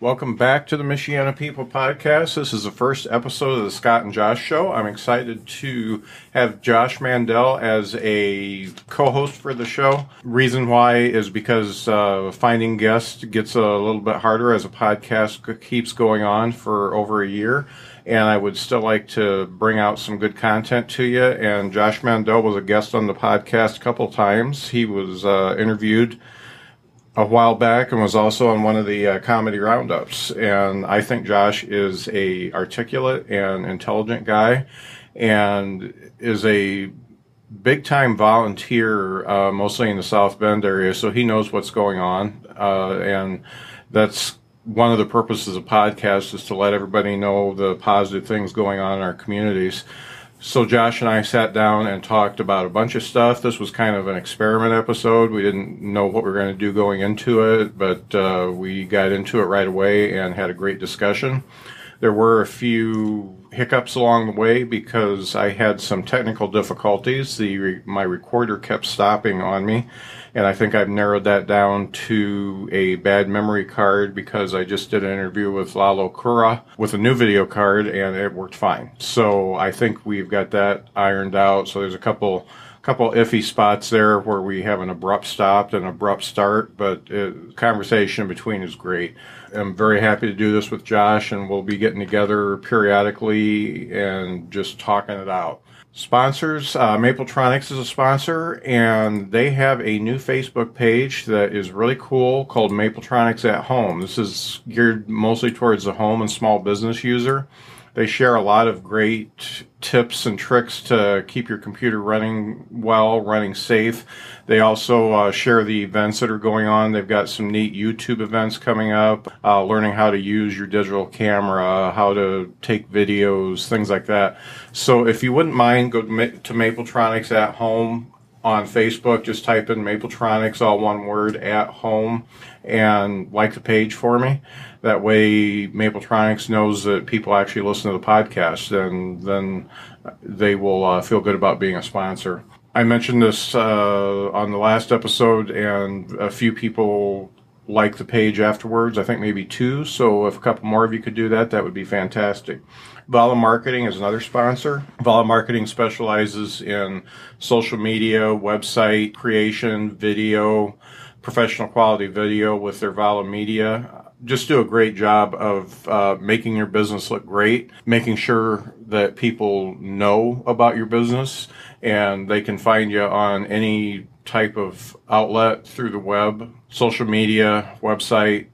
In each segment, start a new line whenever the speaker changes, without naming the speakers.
Welcome back to the Michiana People Podcast. This is the first episode of the Scott and Josh Show. I'm excited to have Josh Mandell as a co-host for the show. Reason why is because uh, finding guests gets a little bit harder as a podcast keeps going on for over a year. And I would still like to bring out some good content to you. And Josh Mandell was a guest on the podcast a couple times. He was uh, interviewed a while back and was also on one of the uh, comedy roundups. And I think Josh is a articulate and intelligent guy, and is a big time volunteer, uh, mostly in the South Bend area. So he knows what's going on, uh, and that's one of the purposes of podcasts is to let everybody know the positive things going on in our communities. So Josh and I sat down and talked about a bunch of stuff. This was kind of an experiment episode. We didn't know what we were going to do going into it, but uh, we got into it right away and had a great discussion. There were a few hiccups along the way because I had some technical difficulties. The my recorder kept stopping on me, and I think I've narrowed that down to a bad memory card because I just did an interview with Lalo Kura with a new video card and it worked fine. So I think we've got that ironed out. So there's a couple couple iffy spots there where we have an abrupt stop and abrupt start, but it, conversation between is great. I'm very happy to do this with Josh, and we'll be getting together periodically and just talking it out. Sponsors, uh, Mapletronics is a sponsor, and they have a new Facebook page that is really cool called Mapletronics at Home. This is geared mostly towards the home and small business user. They share a lot of great tips and tricks to keep your computer running well, running safe. They also uh, share the events that are going on. They've got some neat YouTube events coming up, uh, learning how to use your digital camera, how to take videos, things like that. So if you wouldn't mind, go to Mapletronics at home on Facebook. Just type in Mapletronics, all one word, at home, and like the page for me. That way, Mapletronics knows that people actually listen to the podcast, and then they will uh, feel good about being a sponsor. I mentioned this uh, on the last episode, and a few people like the page afterwards. I think maybe two. So if a couple more of you could do that, that would be fantastic. Vala Marketing is another sponsor. Vala Marketing specializes in social media, website creation, video, professional quality video with their Vala Media just do a great job of uh, making your business look great, making sure that people know about your business and they can find you on any type of outlet through the web, social media, website,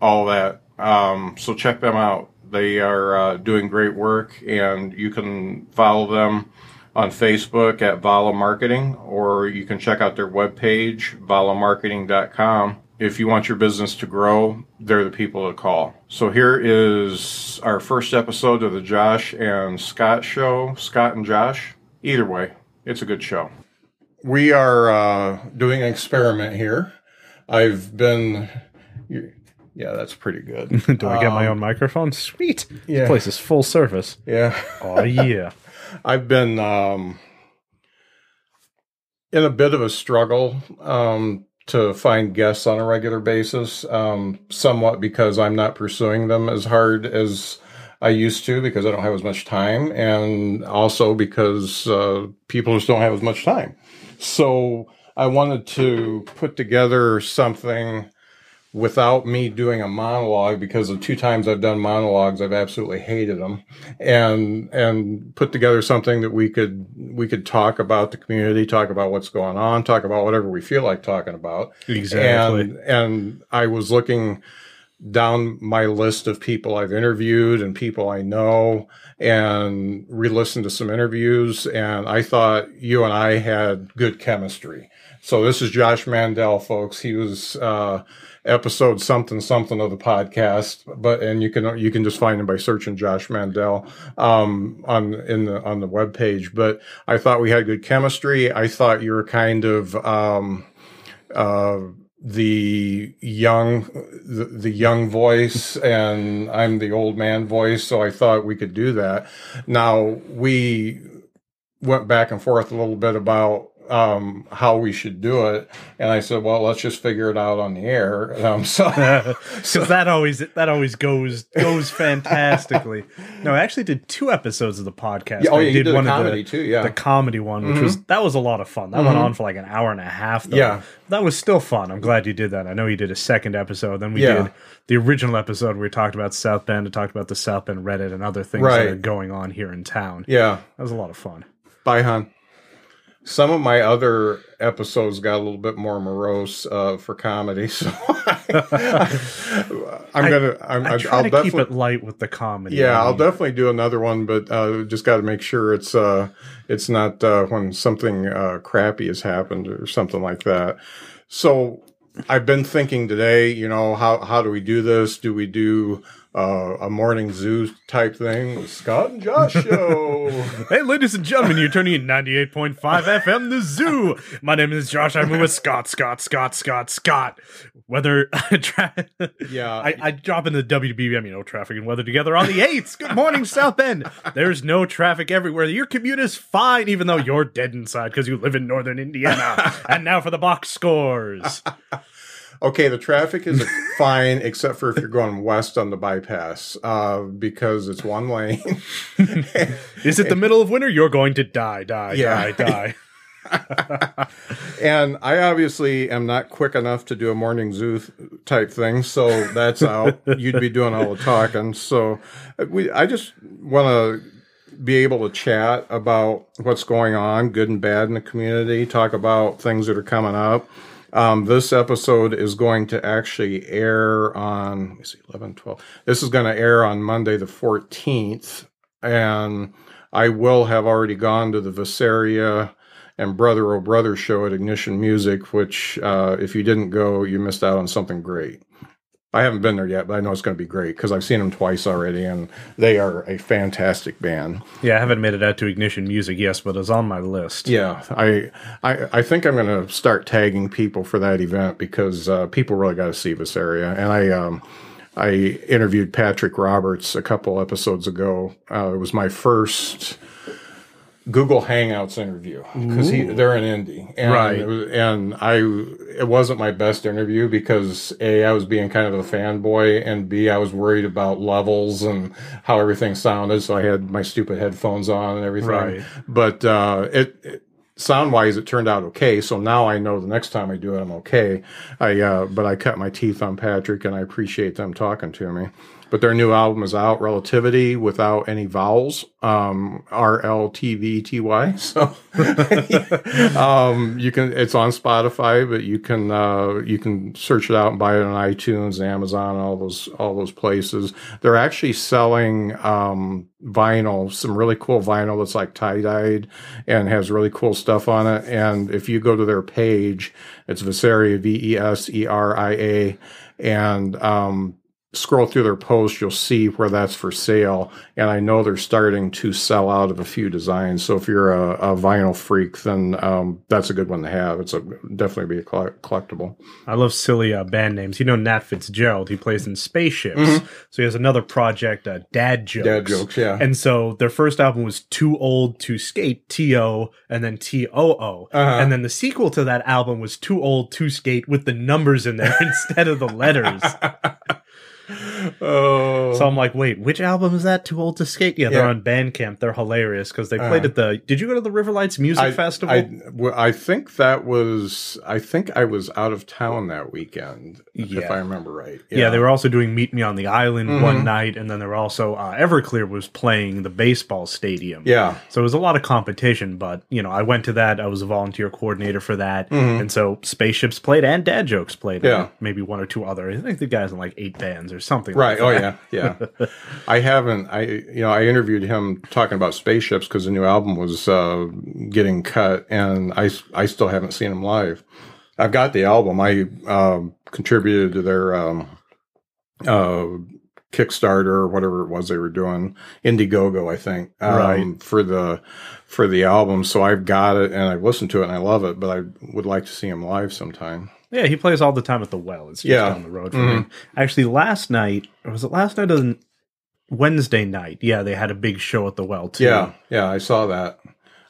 all that. Um, so check them out. They are uh, doing great work, and you can follow them on Facebook at Vala Marketing, or you can check out their webpage, valamarketing.com if you want your business to grow, they're the people to call. So here is our first episode of the Josh and Scott show. Scott and Josh. Either way, it's a good show. We are uh, doing an experiment here. I've been. Yeah, that's pretty good.
Do I get my own microphone? Sweet.
Yeah.
This place is full service.
Yeah.
Oh yeah.
I've been um, in a bit of a struggle um, to find guests on a regular basis, um, somewhat because I'm not pursuing them as hard as I used to because I don't have as much time, and also because uh, people just don't have as much time. So I wanted to put together something without me doing a monologue because the two times I've done monologues, I've absolutely hated them and, and put together something that we could, we could talk about the community, talk about what's going on, talk about whatever we feel like talking about.
Exactly.
And, and I was looking down my list of people I've interviewed and people I know and re-listened to some interviews and I thought you and I had good chemistry. So this is Josh Mandell, folks. He was uh, episode something something of the podcast, but and you can you can just find him by searching Josh Mandell um, on in the on the web page. But I thought we had good chemistry. I thought you were kind of um, uh, the young the, the young voice and I'm the old man voice so I thought we could do that now we went back and forth a little bit about um, how we should do it, and I said, "Well, let's just figure it out on the air." Um, so,
because that always that always goes goes fantastically. No, I actually did two episodes of the podcast.
Yeah, oh,
I
yeah, you did the
of
comedy too, yeah.
the comedy one, which was that was a lot of fun. That went on for like an hour and a half. Though.
Yeah.
that was still fun. I'm glad you did that. I know you did a second episode. Then we
Yeah.
did the original episode where we talked about South Bend and talked about the South Bend Reddit and other things
Right.
that are going on here in town.
yeah,
That was a lot of fun.
bye, hon. Some of my other episodes got a little bit more morose uh, for comedy, so I'm gonna. I'm,
I
I
try
will
to
definitely.
keep it light with the comedy.
Yeah,
I
I'll
mean,
definitely do another one, but uh, just got to make sure it's uh, it's not uh, when something uh, crappy has happened or something like that. So I've been thinking today, you know, how how do we do this? Do we do uh, a morning zoo type thing, Scott and Josh show?
Hey, ladies and gentlemen, you're turning in 98.5 FM, The Zoo. My name is Josh. I'm with Scott, Scott, Scott, Scott, Scott. Whether tra-
Yeah.
I, I drop in the WBM, you know, traffic and weather together on the 8th. Good morning, South Bend. There's no traffic everywhere. Your commute is fine, even though you're dead inside because you live in northern Indiana. and now for the box scores.
Okay, the traffic is fine except for if you're going west on the bypass uh, because it's one lane.
Is it the middle of winter? You're going to die, die,
Yeah.
die, die.
And I obviously am not quick enough to do a morning zoo th- type thing, so that's out. You'd be doing all the talking. So uh, we, I just want to be able to chat about what's going on, good and bad in the community, talk about things that are coming up. Um, this episode is going to actually air on, let me see, 11, 12. This is going to air on Monday the 14th. And I will have already gone to the Veseria and Brother O Brother show at Ignition Music, which, uh, if you didn't go, you missed out on something great. I haven't been there yet, but I know it's going to be great because I've seen them twice already, and they are a fantastic band.
Yeah, I haven't made it out to Ignition Music, yes, but it's on my list.
Yeah, I I, I think I'm going to start tagging people for that event because uh, people really got to see this area. And I um, I interviewed Patrick Roberts a couple episodes ago. Uh, it was my first Google Hangouts interview because he they're in Indy, and
Right.
was, and I it wasn't my best interview because a I was being kind of a fanboy, and b I was worried about levels and how everything sounded, so I had my stupid headphones on and everything.
Right.
But uh, it, it sound wise, it turned out okay. So now I know the next time I do it, I'm okay. I uh, but I cut my teeth on Patrick, and I appreciate them talking to me. But their new album is out, Relativity, without any vowels, um, R L T V T Y. So um, you can it's on Spotify, but you can uh, you can search it out and buy it on iTunes, Amazon, all those all those places. They're actually selling um, vinyl, some really cool vinyl that's like tie dyed and has really cool stuff on it. And if you go to their page, it's Veseria V E S E R I A, and um, scroll through their posts, you'll see where that's for sale. And I know they're starting to sell out of a few designs. So if you're a, a vinyl freak, then um, that's a good one to have. It's a definitely be a collectible.
I love silly uh, band names. You know Nat Fitzgerald. He plays in Spaceships. So he has another project, uh, Dad Jokes.
Mm-hmm. Dad Jokes, yeah.
And so their first album was Too Old to Skate, T O, and then T O O.
Uh-huh.
And then the sequel to that album was Too Old to Skate with the numbers in there instead of the letters.
Oh,
So I'm like, wait, which album is that? Too old to skate? Yeah, they're
Yeah.
on Bandcamp. They're hilarious because they played
Uh.
at the. Did you go to the Riverlights Music
I,
Festival?
I, I think that was. I think I was out of town that weekend, if I remember right.
yeah. they were also doing Meet Me on the Island
Mhm.
one night, and then they were also uh, Everclear was playing the baseball stadium.
Yeah,
So it was a lot of competition, but you know, I went to that. I was a volunteer coordinator for that, and so Spaceships played and Dad Jokes played.
Mm-hmm. Yeah.
maybe one or two other. I think the guys in like eight bands or something.
right.
Like
Oh yeah, yeah. I haven't. I you know I interviewed him talking about spaceships because the new album was uh, getting cut, and I I still haven't seen him live. I've got the album. I um, contributed to their um, uh, Kickstarter or whatever it was they were doing, Indiegogo, I think, um,
Right.
for the for the album. So I've got it and I've listened to it and I love it, but I would like to see him live sometime.
Yeah, he plays all the time at the well. It's just
Yeah.
down the road from him. Actually, last night, or was it last night or the Wednesday night? Yeah, they had a big show at the well too.
Yeah, yeah, I saw that.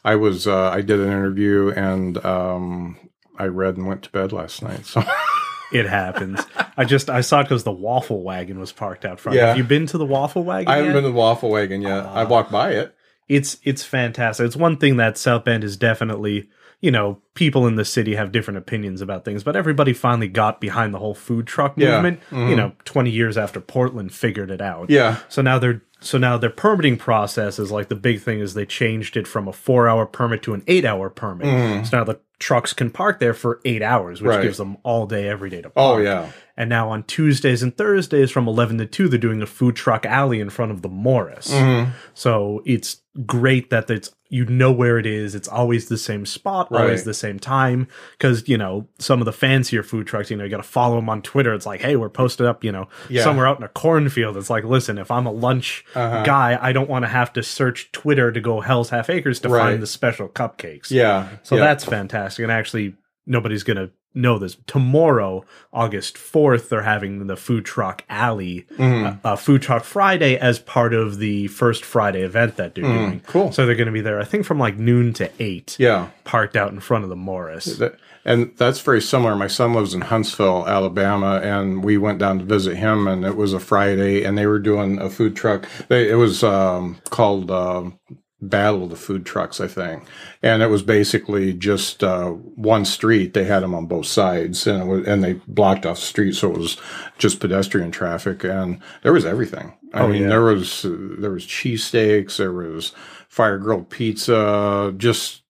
I was uh, I did an interview and um, I read and went to bed last night. So
It happens. I just I saw it because the waffle wagon was parked out front.
Yeah.
Have you been to the waffle wagon?
I haven't
yet?
been to the Waffle Wagon yet. I walked by it.
it's it's fantastic. It's one thing that South Bend is definitely, you know, people in the city have different opinions about things, but everybody finally got behind the whole food truck
Yeah.
movement. You know, twenty years after Portland figured it out.
Yeah,
So now they're so now their permitting process is like the big thing is they changed it from a four hour permit to an eight hour permit. So now the trucks can park there for eight hours, which
Mm-hmm. Right.
gives them all day every day to park.
Oh yeah.
And now on Tuesdays and Thursdays from 11 to 2, they're doing a food truck alley in front of the Morris.
Mm-hmm.
So it's great that it's you know where it is. It's always the same spot,
right.
always the same time. Because you know some of the fancier food trucks, you know, you got to follow them on Twitter. It's like, hey, we're posted up, you know,
Yeah.
somewhere out in a cornfield. It's like, listen, if I'm a lunch
Uh-huh.
guy, I don't want to have to search Twitter to go Hell's Half Acres to
Right.
find the special cupcakes.
Yeah.
So
yeah.
that's fantastic. And actually, nobody's going to know this. Tomorrow, August 4th, they're having the Food Truck Alley,
Mm-hmm.
uh, uh, Food Truck Friday as part of the first Friday event that they're doing.
Mm, cool.
So they're going to be there, I think, from like noon to 8,
yeah.
parked out in front of the Morris.
And that's very similar. My son lives in Huntsville, Alabama, and we went down to visit him, and it was a Friday, and they were doing a food truck. They, it was um, called um Battle of the Food Trucks, I think, and it was basically just uh, one street. They had them on both sides, and it was, and they blocked off the street, so it was just pedestrian traffic, and there was everything. I
Oh,
mean,
yeah.
there was uh, there was cheesesteaks, there was fire grilled pizza, just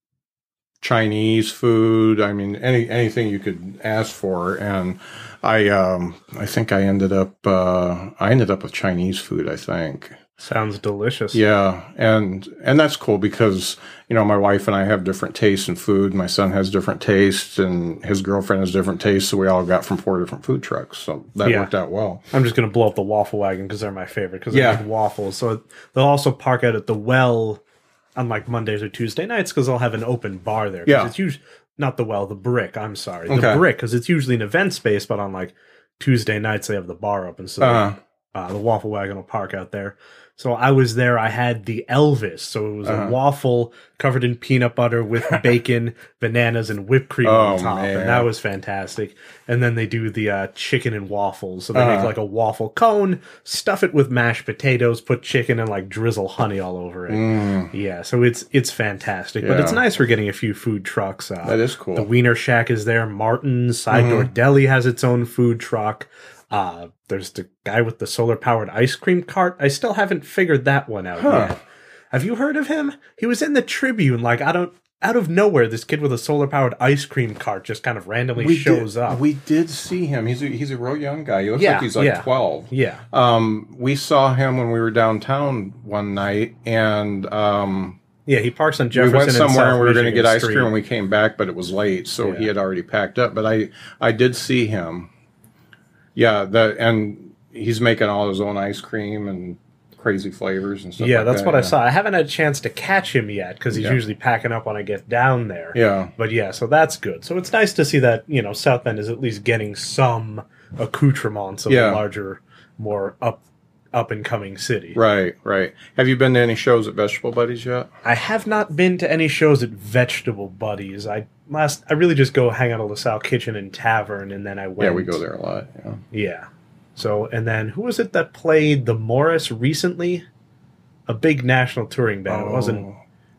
Chinese food. I mean, any anything you could ask for, and I um I think I ended up uh I ended up with Chinese food. I think.
Sounds delicious.
Yeah, and and that's cool because you know my wife and I have different tastes in food. My son has different tastes, and his girlfriend has different tastes. So we all got from four different food trucks. So that
Yeah.
worked out well.
I'm just going to blow up the waffle wagon because they're my favorite because
Yeah.
they make waffles. So they'll also park out at the well on like Mondays or Tuesday nights because they'll have an open bar there.
Yeah.
It's usually not the well, the brick. I'm sorry. The brick because it's usually an event space, but on like Tuesday nights they have the bar open. So
Uh,
uh, the waffle wagon will park out there. So I was there. I had the Elvis. So it was
Uh-huh.
a waffle covered in peanut butter with bacon, bananas, and whipped cream on
Oh,
top,
man.
and that was fantastic. And then they do the uh, chicken and waffles. So they make
Uh-huh.
like a waffle cone, stuff it with mashed potatoes, put chicken, and like drizzle honey all over it.
mm,
Yeah, so it's it's fantastic. But it's nice we're getting a few food trucks. Uh,
that is cool.
the Wiener Shack is there. Martin's Side Door
Mm-hmm.
Deli has its own food truck. Uh, there's the guy with the solar powered ice cream cart. I still haven't figured that one out
Huh.
yet. Have you heard of him? He was in the Tribune. Like I don't. Out of nowhere, this kid with a solar powered ice cream cart just kind of randomly shows
did,
up.
We did see him. He's a, he's a real young guy. He looks
Yeah,
like he's like
yeah.
twelve.
yeah,
Um, we saw him when we were downtown one night, and um,
yeah. He parks on Jefferson.
we went somewhere and we were going to get ice cream. and We came back, but it was late, so he had already packed up. But I I did see him. Yeah, the and he's making all his own ice cream and crazy flavors and stuff.
Yeah,
like
that's
that,
what I saw. I haven't had a chance to catch him yet because he's
Yeah.
usually packing up when I get down there.
Yeah,
But yeah, so that's good. So it's nice to see that, you know, South Bend is at least getting some accoutrements of
Yeah.
a larger, more up up and coming city.
right, right. Have you been to any shows at Vegetable Buddies yet?
I have not been to any shows at Vegetable Buddies. I last I really just go hang out at LaSalle Kitchen and Tavern and then I went
Yeah, we go there a lot. Yeah.
Yeah. So, and then who was it that played the Morris recently? A big national touring band. It wasn't.
Oh.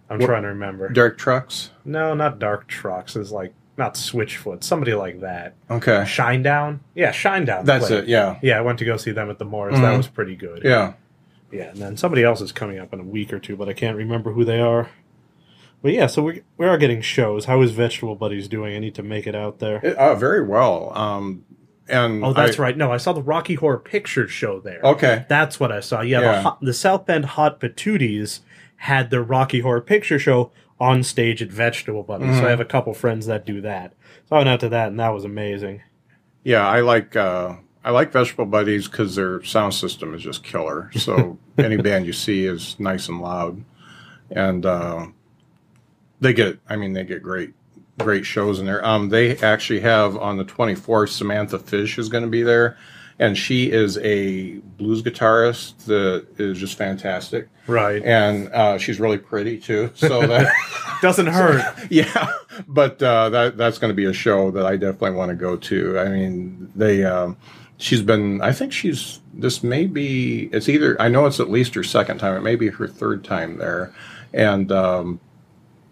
I'm
What-
trying to remember.
Dark Trucks.
no, not Dark Trucks. It's like not Switchfoot. Somebody like that.
Okay,
Shinedown. Yeah, Shinedown.
that's
played.
it. Yeah,
Yeah, I went to go see them at the Morris. That
Mhm.
was pretty good.
yeah.
Yeah, and then somebody else is coming up in a week or two, but I can't remember who they are. But yeah, so we we are getting shows. How is Vegetable Buddies doing? I need to make it out there.
It- uh, very well. Um, and
oh, that's
I-
right. No, I saw the Rocky Horror Picture Show there.
Okay,
That's what I saw. Yeah,
Yeah.
The, the South Bend Hot Patooties had their Rocky Horror Picture Show on stage at Vegetable Buddies.
Mm-hmm.
So I have a couple friends that do that. So I went out to that, and that was amazing.
yeah. I like uh, I like Vegetable Buddies because their sound system is just killer. So any band you see is nice and loud, and uh, they get. I mean, they get great great shows in there. Um, they actually have on the 24th, Samantha Fish is going to be there, and she is a blues guitarist that is just fantastic,
Right.
and uh, she's really pretty too. So that.
Doesn't hurt.
yeah, but uh, that that's going to be a show that I definitely want to go to. I mean, they um, she's been. I think she's. This may be. It's either. I know it's at least her second time. It may be her third time there, and um,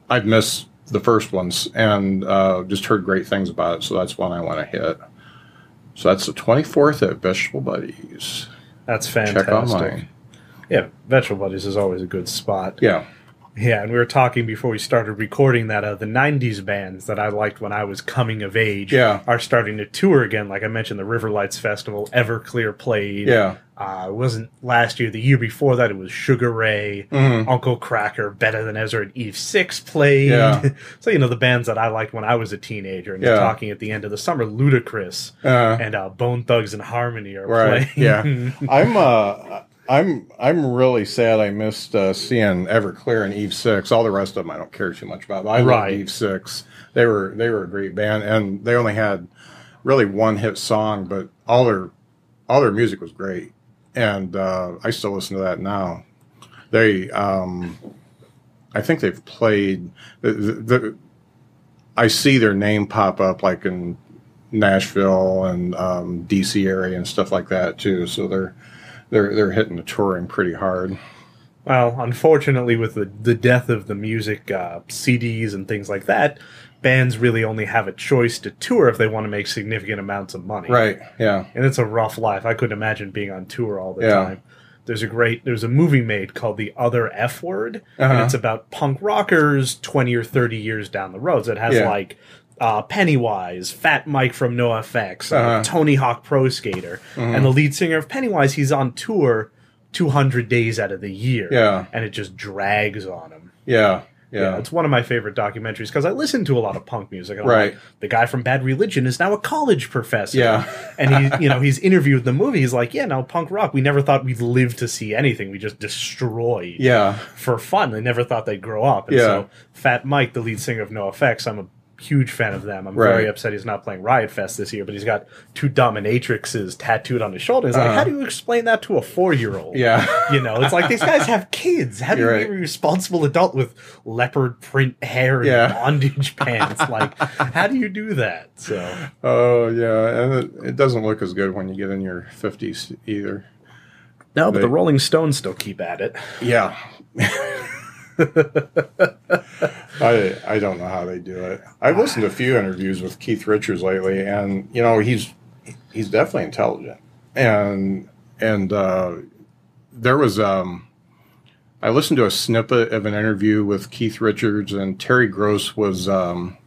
I've missed the first ones and uh, just heard great things about it. So that's one I want to hit. So that's the twenty fourth at Vegetable Buddies.
That's
Check
fantastic.
online.
Yeah, Vegetable Buddies is always a good spot.
Yeah,
Yeah, and we were talking before we started recording that uh, the '90s bands that I liked when I was coming of age,
Yeah.
are starting to tour again. Like I mentioned, the River Lights Festival, Everclear played.
yeah,
uh, it wasn't last year. The year before that, it was Sugar Ray,
Mhm.
Uncle Kracker, Better Than Ezra, and Eve Six played.
Yeah.
so you know the bands that I liked when I was a teenager. And
Yeah.
talking at the end of the summer, Ludacris
uh,
and uh, Bone Thugs and Harmony are
Right.
playing.
Yeah. I'm uh I'm I'm really sad I missed uh, seeing Everclear and Eve Six. All the rest of them I don't care too much about. But I
Right.
love Eve Six. They were they were a great band, and they only had really one hit song, but all their all their music was great, and uh, I still listen to that now. They um, I think they've played the, the, the I see their name pop up like in Nashville and um, DC area and stuff like that too. So they're they're they're hitting the touring pretty hard.
Well, unfortunately, with the, the death of the music uh, CDs and things like that, bands really only have a choice to tour if they want to make significant amounts of money.
Right. Yeah.
And it's a rough life. I couldn't imagine being on tour all the
Yeah.
time. There's a great there's a movie made called The Other F Word, and
Uh-huh.
it's about punk rockers 20 or 30 years down the road. So it has
Yeah.
like uh, Pennywise, Fat Mike from NoFX, uh,
Uh-huh.
Tony Hawk Pro Skater,
Mm-hmm.
and the lead singer of Pennywise. He's on tour 200 days out of the year,
Yeah.
and it just drags on him.
Yeah.
Yeah,
Yeah.
it's one of my favorite documentaries because I listen to a lot of punk music. and
Right.
like, the guy from Bad Religion is now a college professor.
Yeah.
and he, you know, he's interviewed the movie. He's like, yeah, now punk rock. We never thought we'd live to see anything. We just destroy
Yeah.
for fun. They never thought they'd grow up. And
Yeah.
so, Fat Mike, the lead singer of NoFX, I'm a huge fan of them. I'm
Right.
very upset he's not playing Riot Fest this year, but he's got two dominatrixes tattooed on his shoulder. Like,
Uh-huh.
how do you explain that to a four year old?
Yeah.
You know, it's like these guys have kids. How do
You're
you
right.
be a responsible adult with leopard print hair and
Yeah.
bondage pants? Like, how do you do that? So,
Oh yeah, and it, it doesn't look as good when you get in your fifties either.
no, but
They-
the Rolling Stones still keep at it.
Yeah. I I don't know how they do it. I've listened to a few interviews with Keith Richards lately, and you know he's he's definitely intelligent, and and uh, there was um, I listened to a snippet of an interview with Keith Richards, and Terry Gross was um,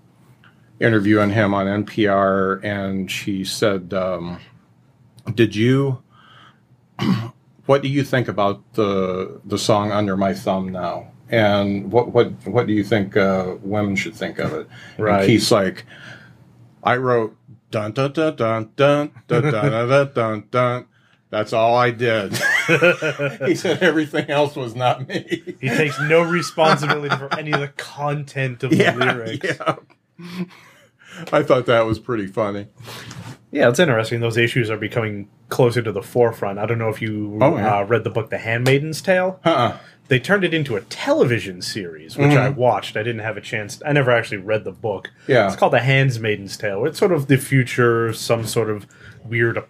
interviewing him on NPR, and she said, um, "Did you?" what do you think about the the song "Under My Thumb" now? And what what what do you think uh, women should think of it?
Right.
And Keith's like, I wrote dun dun dun dun dun dun dun dun dun dun. dun. That's all I did. he said everything else was not me.
He takes no responsibility for any of the content of the lyrics.
yeah. I thought that was pretty funny.
Yeah, it's interesting. Those issues are becoming closer to the forefront. I don't know if you
Oh, yeah.
uh, read the book The Handmaiden's Tale.
Uh-uh.
They turned it into a television series, which I watched. I didn't have a chance. I never actually read the book.
Yeah.
It's called The Handmaiden's Tale. It's sort of the future, some sort of weird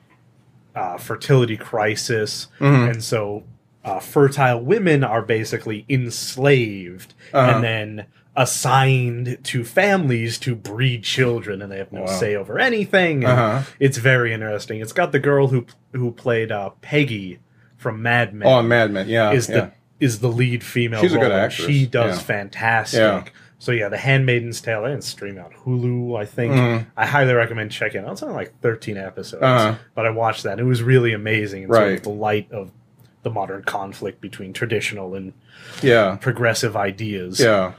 uh, fertility crisis,
Mm-hmm.
and so uh, fertile women are basically enslaved
Uh-huh.
and then assigned to families to breed children, and they have no
Wow.
say over anything.
Uh-huh.
It's very interesting. It's got the girl who who played uh, Peggy from Mad Men.
Oh, Mad Men. Yeah.
is
yeah.
the is the lead female.
She's a good
role,
actress,
She does
yeah.
fantastic.
Yeah.
So yeah, The Handmaid's Tale and stream out Hulu. I think
Mhm.
I highly recommend checking it out. It's only like thirteen episodes,
Uh-huh.
but I watched that. and It was really amazing. And sort
Right.
of the light of the modern conflict between traditional and
yeah.
progressive ideas.
Yeah.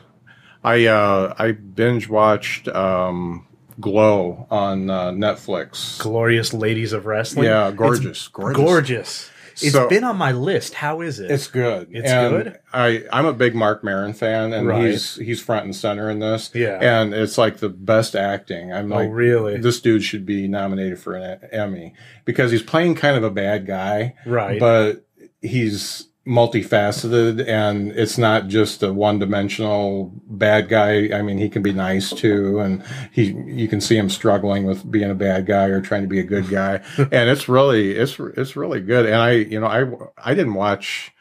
I uh I binge watched um Glow on uh, Netflix.
Glorious Ladies of Wrestling.
Yeah, gorgeous, gorgeous.
gorgeous. It's
So-
been on my list. How is it?
It's good.
It's
And
good?
I I'm a big Marc Maron fan, and
Right.
he's he's front and center in this.
Yeah.
and it's like the best acting. I'm
oh,
like,
really?
this dude should be nominated for an Emmy because he's playing kind of a bad guy,
right.
but he's multifaceted and it's not just a one-dimensional bad guy. I mean he can be nice too and he you can see him struggling with being a bad guy or trying to be a good guy. And it's really it's it's really good. And i you know i i didn't watch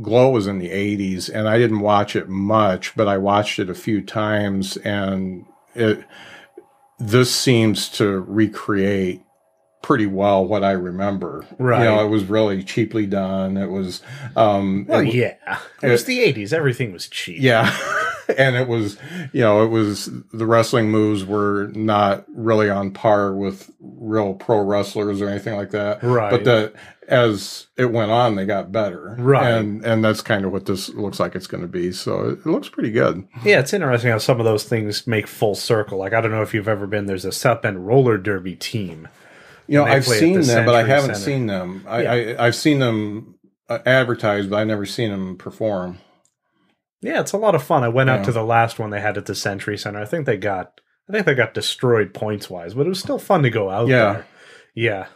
glow was in the 80s and i didn't watch it much but i watched it a few times and it this seems to recreate pretty well what I remember.
Right.
You know, it was really cheaply done. It was, um,
well,
it-
yeah. It was the '80s. Everything was cheap.
yeah. and it was, you know, it was, the wrestling moves were not really on par with real pro wrestlers or anything like that.
Right.
But that as it went on, they got better.
Right.
And, and that's kind of what this looks like it's going to be. So it, it looks pretty good.
Yeah, it's interesting how some of those things make full circle. Like I don't know if you've ever been. There's a South Bend roller derby team.
You know, I've seen
the
them, but I haven't
Center.
seen them. I,
Yeah.
I I've seen them uh, advertised, but I've never seen them perform.
Yeah, it's a lot of fun. I went out to the last one they had at the Century Center. I think they got, I think they got destroyed points wise, but it was still fun to go out
Yeah.
there. Yeah,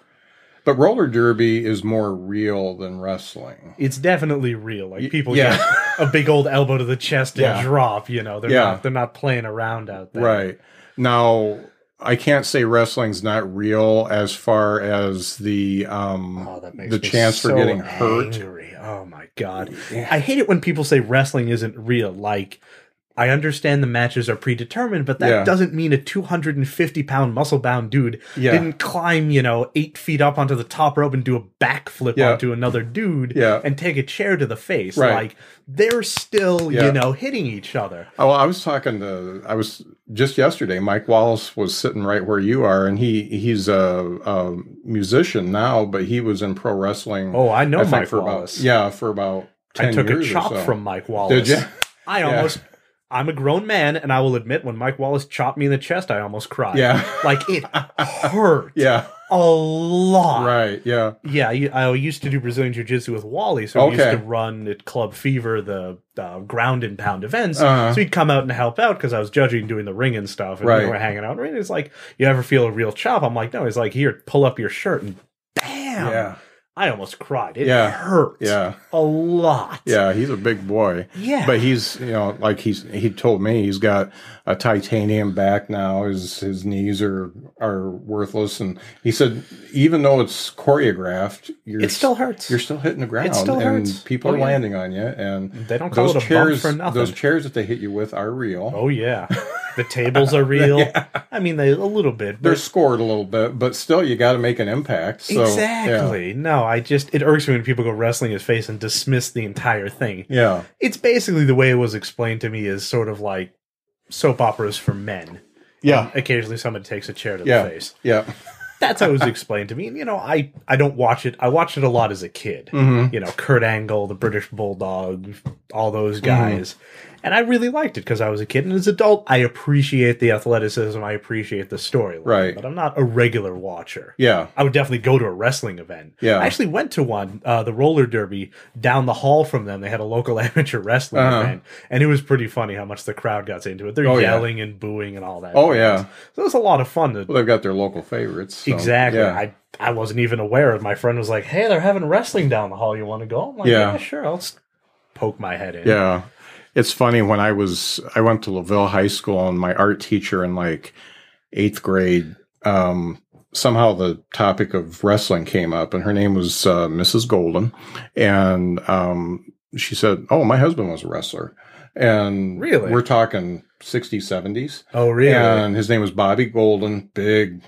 But roller derby is more real than wrestling.
it's definitely real. Like people
yeah.
get a big old elbow to the chest and
Yeah.
drop. You know, they're
Yeah.
not they're not playing around out there.
Right. Now, I can't say wrestling's not real as far as the um
Oh,
the chance for
so
getting hurt.
angry. Oh my god. I hate it when people say wrestling isn't real. Like, I understand the matches are predetermined, but that
Yeah.
doesn't mean a 250 pound muscle bound dude
Yeah.
didn't climb, you know, eight feet up onto the top rope and do a backflip
Yeah.
onto another dude
Yeah.
and take a chair to the face.
Right.
Like, they're still,
Yeah.
you know, hitting each other.
Oh, well, I was talking to I was just yesterday. Mike Wallace was sitting right where you are, and he he's a, a musician now, but he was in pro wrestling.
Oh, I know
I
Mike
for
Wallace.
about yeah for about
I took a chop
so.
from Mike Wallace.
Did you?
I
Yeah.
almost. I'm a grown man, and I will admit, when Mike Wallace chopped me in the chest, I almost cried.
Yeah.
like it hurt
Yeah,
a lot.
right. Yeah,
Yeah, I used to do Brazilian Jiu Jitsu with Wally, so we used to run at Club Fever the uh, ground and pound events.
Uh-huh.
So he'd come out and help out because I was judging, doing the ring and stuff, and
Right.
we were hanging out. And he's like, "You ever feel a real chop?" I'm like, "No." He's like, "Here, pull up your shirt," and bam,
yeah,
I almost cried. It
Yeah.
hurt,
yeah,
a lot.
yeah. He's a big boy.
Yeah.
but he's you know like he's he told me he's got a titanium back now. His his knees are are worthless, and he said even though it's choreographed, you're
It still hurts.
You're still hitting the ground, It
still
and
hurts.
people
Oh,
are
yeah.
landing on you, and
They don't call
those
it a bump
chairs.
for nothing.
Those chairs that they hit you with are real.
Oh yeah, the tables are real. I mean, they a little bit.
They're scored a little bit, but still, you got to make an impact. So,
exactly. No, I just it irks me when people go wrestling his face and dismiss the entire thing.
Yeah. yeah.
It's basically the way it was explained to me is sort of like soap operas for men.
Yeah.
Occasionally, somebody takes a chair to
Yeah.
the face.
Yeah.
That's how it was explained to me. And you know, I I don't watch it. I watched it a lot as a kid.
Mhm.
You know, Kurt Angle, the British Bulldog, all those
Mm-hmm.
And I really liked it because I was a kid. And as an adult, I appreciate the athleticism. I appreciate the storyline.
Right.
But I'm not a regular watcher.
Yeah.
I would definitely go to a wrestling event.
Yeah.
I actually went to one, uh, the roller derby down the hall from them. They had a local amateur wrestling
Uh-huh.
event, and it was pretty funny how much the crowd got into it. They're
Oh, yeah.
yelling and booing and all that.
Oh, yeah.
So it was a lot of fun to
Well, they've got their local favorites. so,
exactly.
Yeah.
I I wasn't even aware. of. My friend was like, "Hey, they're having wrestling down the hall. You want to go?" I'm like,
Yeah.
"Yeah, sure. I'll poke my head in."
Yeah. It's funny when I was I went to Laville High School and my art teacher in like eighth grade, um, somehow the topic of wrestling came up, and her name was uh, Mrs. Golden, and um, she said, "Oh, my husband was a wrestler," and
Really?
we're talking 60s, 70s.
Oh, really?
And his name was Bobby Golden, big,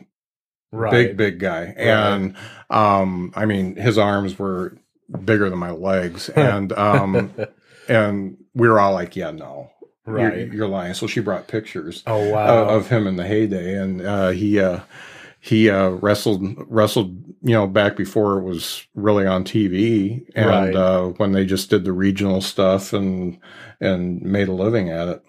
right.
big, big guy. And um, I mean, his arms were bigger than my legs, and um, and we were all like, "Yeah, no, you're,
right.
you're lying." So she brought pictures
oh, wow.
uh, of him in the heyday, and uh, he uh, he uh, wrestled wrestled you know back before it was really on TV, and
Right.
uh, when they just did the regional stuff and and made a living at it.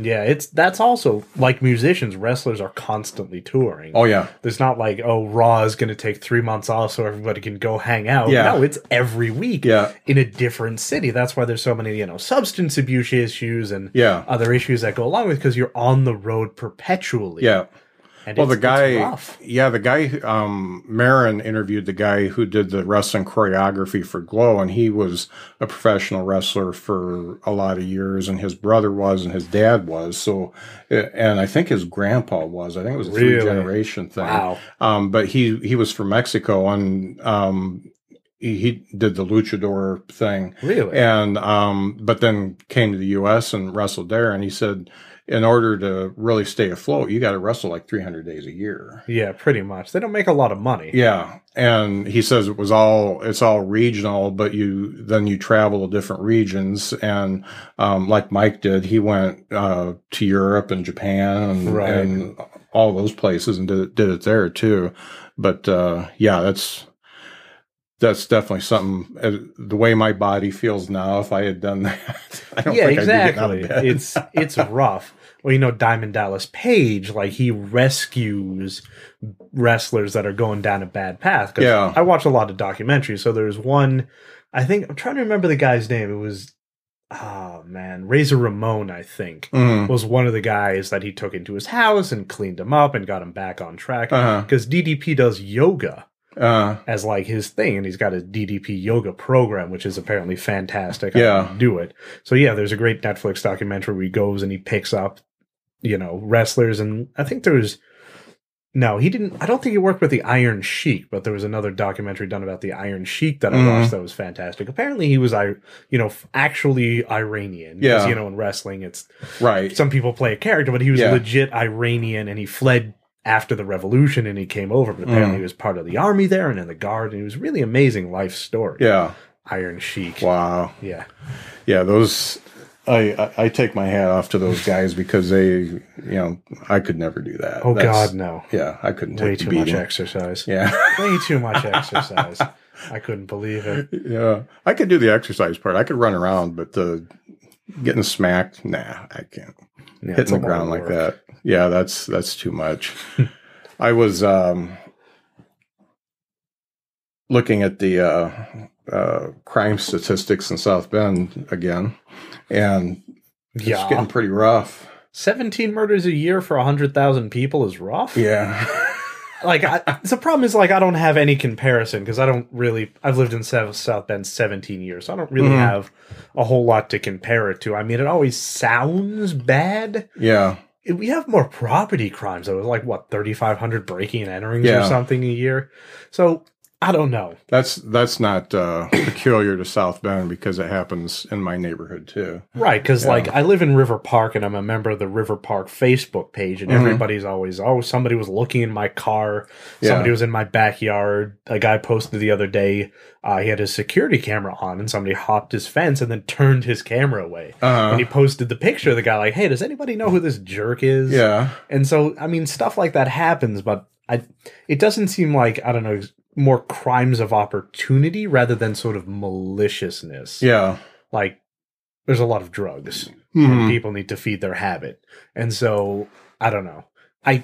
Yeah, it's that's also like musicians, wrestlers are constantly touring.
Oh yeah,
There's not like, oh, Raw is going to take three months off so everybody can go hang out.
Yeah.
No, it's every week
yeah,
in a different city. That's why there's so many, you know, substance abuse issues and
yeah,
other issues that go along with because you're on the road perpetually.
yeah.
And
Well, the
it's- it's
guy,
rough.
yeah, the guy, um, Maron interviewed the guy who did the wrestling choreography for Glow, and he was a professional wrestler for a lot of years, and his brother was, and his dad was. So, uh, and I think his grandpa was. I think it was a
Really?
three generation thing.
Wow.
Um, but he he was from Mexico, and um, he, he did the luchador thing,
Really?
and um, but then came to the U.S. and wrestled there, and he said. In order to really stay afloat, you got to wrestle like 300 days a year.
yeah, pretty much. They don't make a lot of money.
Yeah, and he says it was all it's all regional, but you then you travel to different regions, and um, like Mike did, he went uh, to Europe and Japan and,
Right.
and all those places and did it, did it there too. But uh, yeah, that's that's definitely something. uh, The way my body feels now, if I had done that, I don't
yeah,
think I'd be getting out of
exactly.
bed.
It's it's rough. Well, you know, Diamond Dallas Page, like he rescues wrestlers that are going down a bad path. 'Cause
Yeah.
I watch a lot of documentaries. So there's one. I think I'm trying to remember the guy's name. It was, oh man, Razor Ramon. I think
Mm,
was one of the guys that he took into his house and cleaned him up and got him back on track.
uh-huh.
Because DDP does yoga
uh,
as like his thing, and he's got a DDP yoga program, which is apparently fantastic.
Yeah.
do it. So yeah, there's a great Netflix documentary where he goes and he picks up, you know, wrestlers, and I think there was. No, he didn't. I don't think he worked with the Iron Sheik, but there was another documentary done about the Iron Sheik that I
Mhm.
watched that was fantastic. Apparently, he was, I, you know, actually Iranian.
Yeah.
you know, in wrestling, it's
right.
some people play a character, but he was
Yeah.
legit Iranian and he fled after the revolution and he came over. But apparently,
Mm.
he was part of the army there and in the guard. And it was really amazing life story.
Yeah.
Iron Sheik.
Wow.
Yeah.
Yeah, those I, I take my hat off to those guys because they you know I could never do that.
Oh,
That's-
God, no.
Yeah, I couldn't
Way too much exercise.
Yeah,
Way too much exercise. I couldn't believe it.
yeah. I could do the exercise part. I could run around, but the getting smacked, nah, I can't.
Yeah,
Hitting the ground like that, yeah, that's that's too much. I was um looking at the uh, uh, crime statistics in South Bend again, and it's
Yeah.
getting pretty rough.
17 murders a year for 100,000 people is rough.
Yeah.
like I, the problem is like I don't have any comparison because I don't really I've lived in South, South Bend 17 years so I don't really
Mhm.
have a whole lot to compare it to I mean it always sounds bad
yeah.
we have more property crimes though like what 3500 breaking and enterings
Yeah.
or something a year so I don't know
That's that's not uh, peculiar to South Bend because it happens in my neighborhood too.
right because
Yeah.
like I live in River Park and I'm a member of the River Park Facebook page and
Mhm.
everybody's always oh somebody was looking in my car
Yeah.
Somebody was in my backyard. A guy posted the other day. Uh, he had his security camera on, and somebody hopped his fence and then turned his camera away.
Uh,
and he posted the picture of the guy, like, "Hey, does anybody know who this jerk is?"
yeah.
And so, I mean, stuff like that happens, but I, it doesn't seem like I don't know more crimes of opportunity rather than sort of maliciousness.
Yeah.
Like, there's a lot of drugs
Mhm.
and people need to feed their habit. And so I don't know. I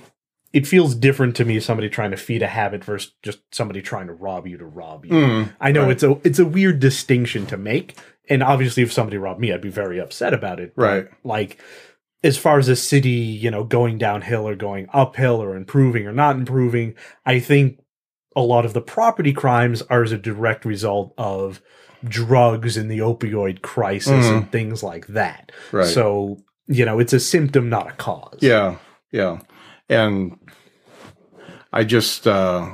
it feels different to me somebody trying to feed a habit versus just somebody trying to rob you to rob you.
Mm.
I know
Right.
it's a it's a weird distinction to make. And obviously if somebody robbed me, I'd be very upset about it. But,
Right.
Like as far as a city, you know, going downhill or going uphill or improving or not improving, I think a lot of the property crimes are as a direct result of drugs and the opioid crisis
Mhm.
and things like that.
Right.
So, you know, it's a symptom, not a cause.
Yeah, yeah, and I just uh,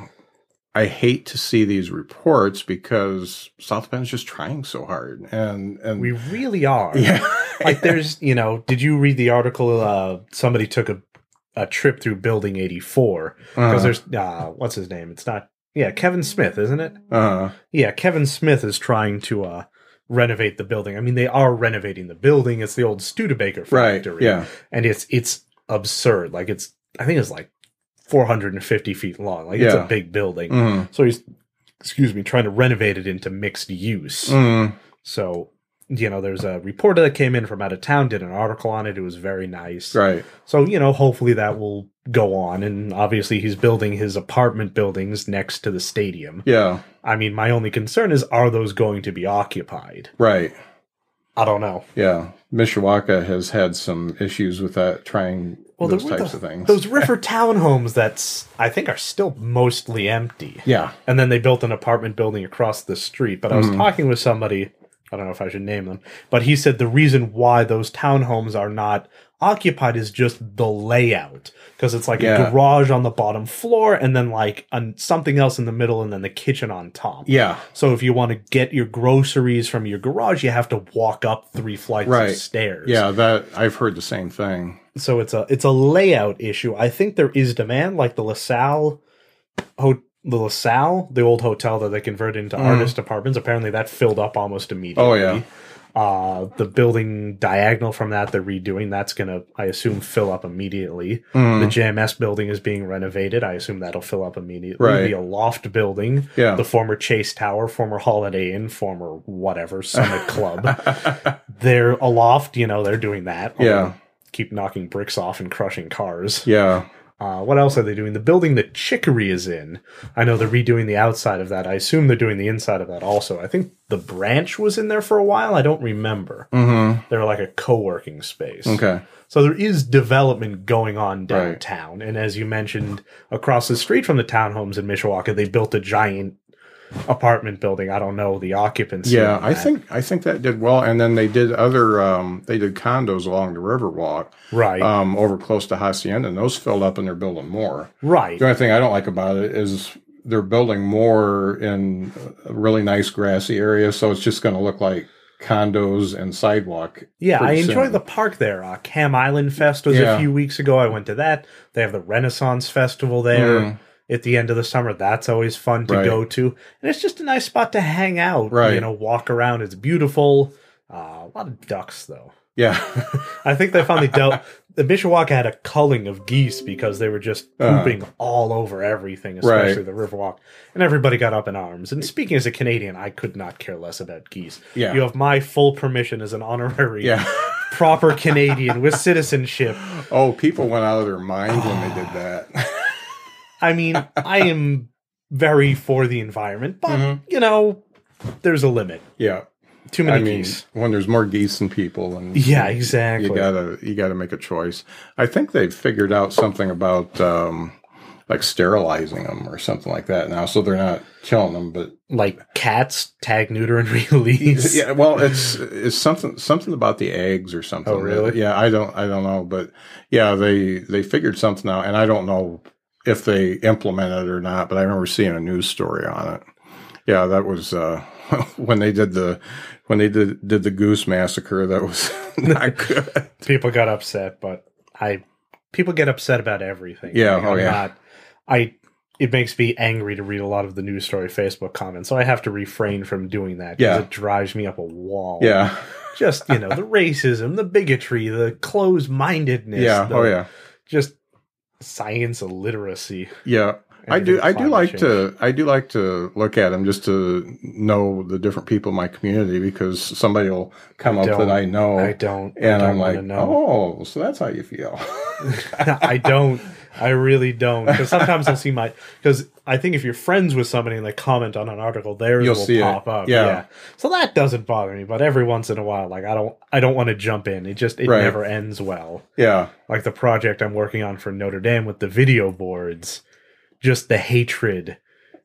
I hate to see these reports because South Bend's just trying so hard, and and
We really are.
yeah,
like there's you know did you read the article uh somebody took a, a trip through building 84 because
Uh-huh.
there's uh what's his name? It's not yeah kevin smith isn't it?
Uh-huh.
yeah kevin smith is trying to uh renovate the building. I mean they are renovating the building. It's the old studebaker
right,
factory.
yeah,
and it's it's absurd. Like it's i think it's like 450 feet long. Like it's a big building.
Mm,
so he's excuse me trying to renovate it into mixed use.
Mm,
so, you know, there's a reporter that came in from out of town, did an article on it. It was very nice.
right,
So, you know, hopefully that will go on. And obviously, he's building his apartment buildings next to the stadium.
yeah,
I mean, my only concern is are those going to be occupied?
right,
I don't know.
yeah. Mishawaka has had some issues with that, trying
Well,
those types
the-
of things.
Those River townhomes that's, I think, are still mostly empty.
yeah,
And then they built an apartment building across the street. But I was
Mhm.
talking with somebody, I don't know if I should name them, but he said the reason why those townhomes are not occupied is just the layout. Because it's like
Yeah.
a garage on the bottom floor and then like an, something else in the middle and then the kitchen on top.
yeah,
So if you want to get your groceries from your garage, you have to walk up three flights
Right.
of stairs.
yeah. That I've heard the same thing.
So it's a it's a layout issue. I think there is demand, like the LaSalle, ho- the LaSalle, the old hotel that they converted into
Mhm.
artist apartments. Apparently, that filled up almost immediately.
Oh, yeah.
Uh, the building diagonal from that they're redoing. That's gonna, I assume, fill up immediately.
Mm,
The JMS building is being renovated. I assume that'll fill up immediately.
Right.
The loft building,
yeah,
the former Chase Tower, former Holiday Inn, former whatever Summit Club. they're aloft. You know, they're doing that.
Yeah.
Keep knocking bricks off and crushing cars.
yeah,
Uh, what else are they doing? The building that Chicory is in. I know they're redoing the outside of that. I assume they're doing the inside of that also. I think the branch was in there for a while. I don't remember.
mm-hmm.
They're like a co-working space.
okay,
So there is development going on
Right.
downtown. And as you mentioned, across the street from the townhomes in Mishawaka, they built a giant apartment building. I don't know the occupancy.
yeah. I think I think that did well, and then they did other um, they did condos along the Riverwalk.
right,
um, over close to Hacienda, and those filled up and they're building more.
right.
The only thing I don't like about it is they're building more in a really nice grassy area, so it's just going to look like condos and sidewalk.
Yeah, I enjoy
soon.
the park there. Uh, Kamm Island Fest was
Yeah.
a few weeks ago. I went to that. They have the Renaissance Festival there
Mm.
At the end of the summer. That's always fun to
Right.
go to, and it's just a nice spot to hang out.
Right.
you know, walk around. It's beautiful. Uh, a lot of ducks though.
Yeah,
I think they finally dealt. The Mishawaka had a culling of geese because they were just
Uh.
pooping all over everything, especially
Right.
the Riverwalk, and everybody got up in arms. And speaking as a Canadian, I could not care less about geese.
Yeah.
you have my full permission as an honorary
yeah.
proper Canadian with citizenship.
Oh, people went out of their mind when they did that.
I mean, I am very for the environment, but
Mhm.
you know, there's a limit.
yeah,
Too many
I mean,
geese.
when there's more geese than people, and
Yeah, exactly.
you gotta you gotta make a choice. I think they've figured out something about um, like sterilizing them or something like that now, so they're not killing them, but
like cats, tag, neuter, and release.
Yeah, well, it's it's something something about the eggs or something.
Oh, really?
Yeah, I don't I don't know, but yeah, they they figured something out, and I don't know if they implemented it or not, but I remember seeing a news story on it. Yeah, that was uh, when they did the when they did did the goose massacre. That was not good.
People got upset, but I people get upset about everything.
Yeah,
Like,
oh,
I'm
yeah.
not- I it makes me angry to read a lot of the news story Facebook comments, so I have to refrain from doing that because
Yeah.
it drives me up a wall.
Yeah,
just you know the racism, the bigotry, the closed mindedness.
yeah, oh yeah,
just science illiteracy.
yeah. I do. I do like
change.
to. I do like to look at them just to know the different people in my community because somebody will come
I
up that I know.
I don't. I
and
don't
I'm like,
know.
oh, so that's how you feel.
I don't. I really don't. Because sometimes I'll see my. Because I think if you're friends with somebody and they comment on an article, theirs
You'll
will
see it.
pop up.
Yeah.
So that doesn't bother me. But every once in a while, like I don't. I don't want to jump in. It just. It
Right.
never ends well.
yeah,
Like the project I'm working on for Notre Dame with the video boards. Just the hatred,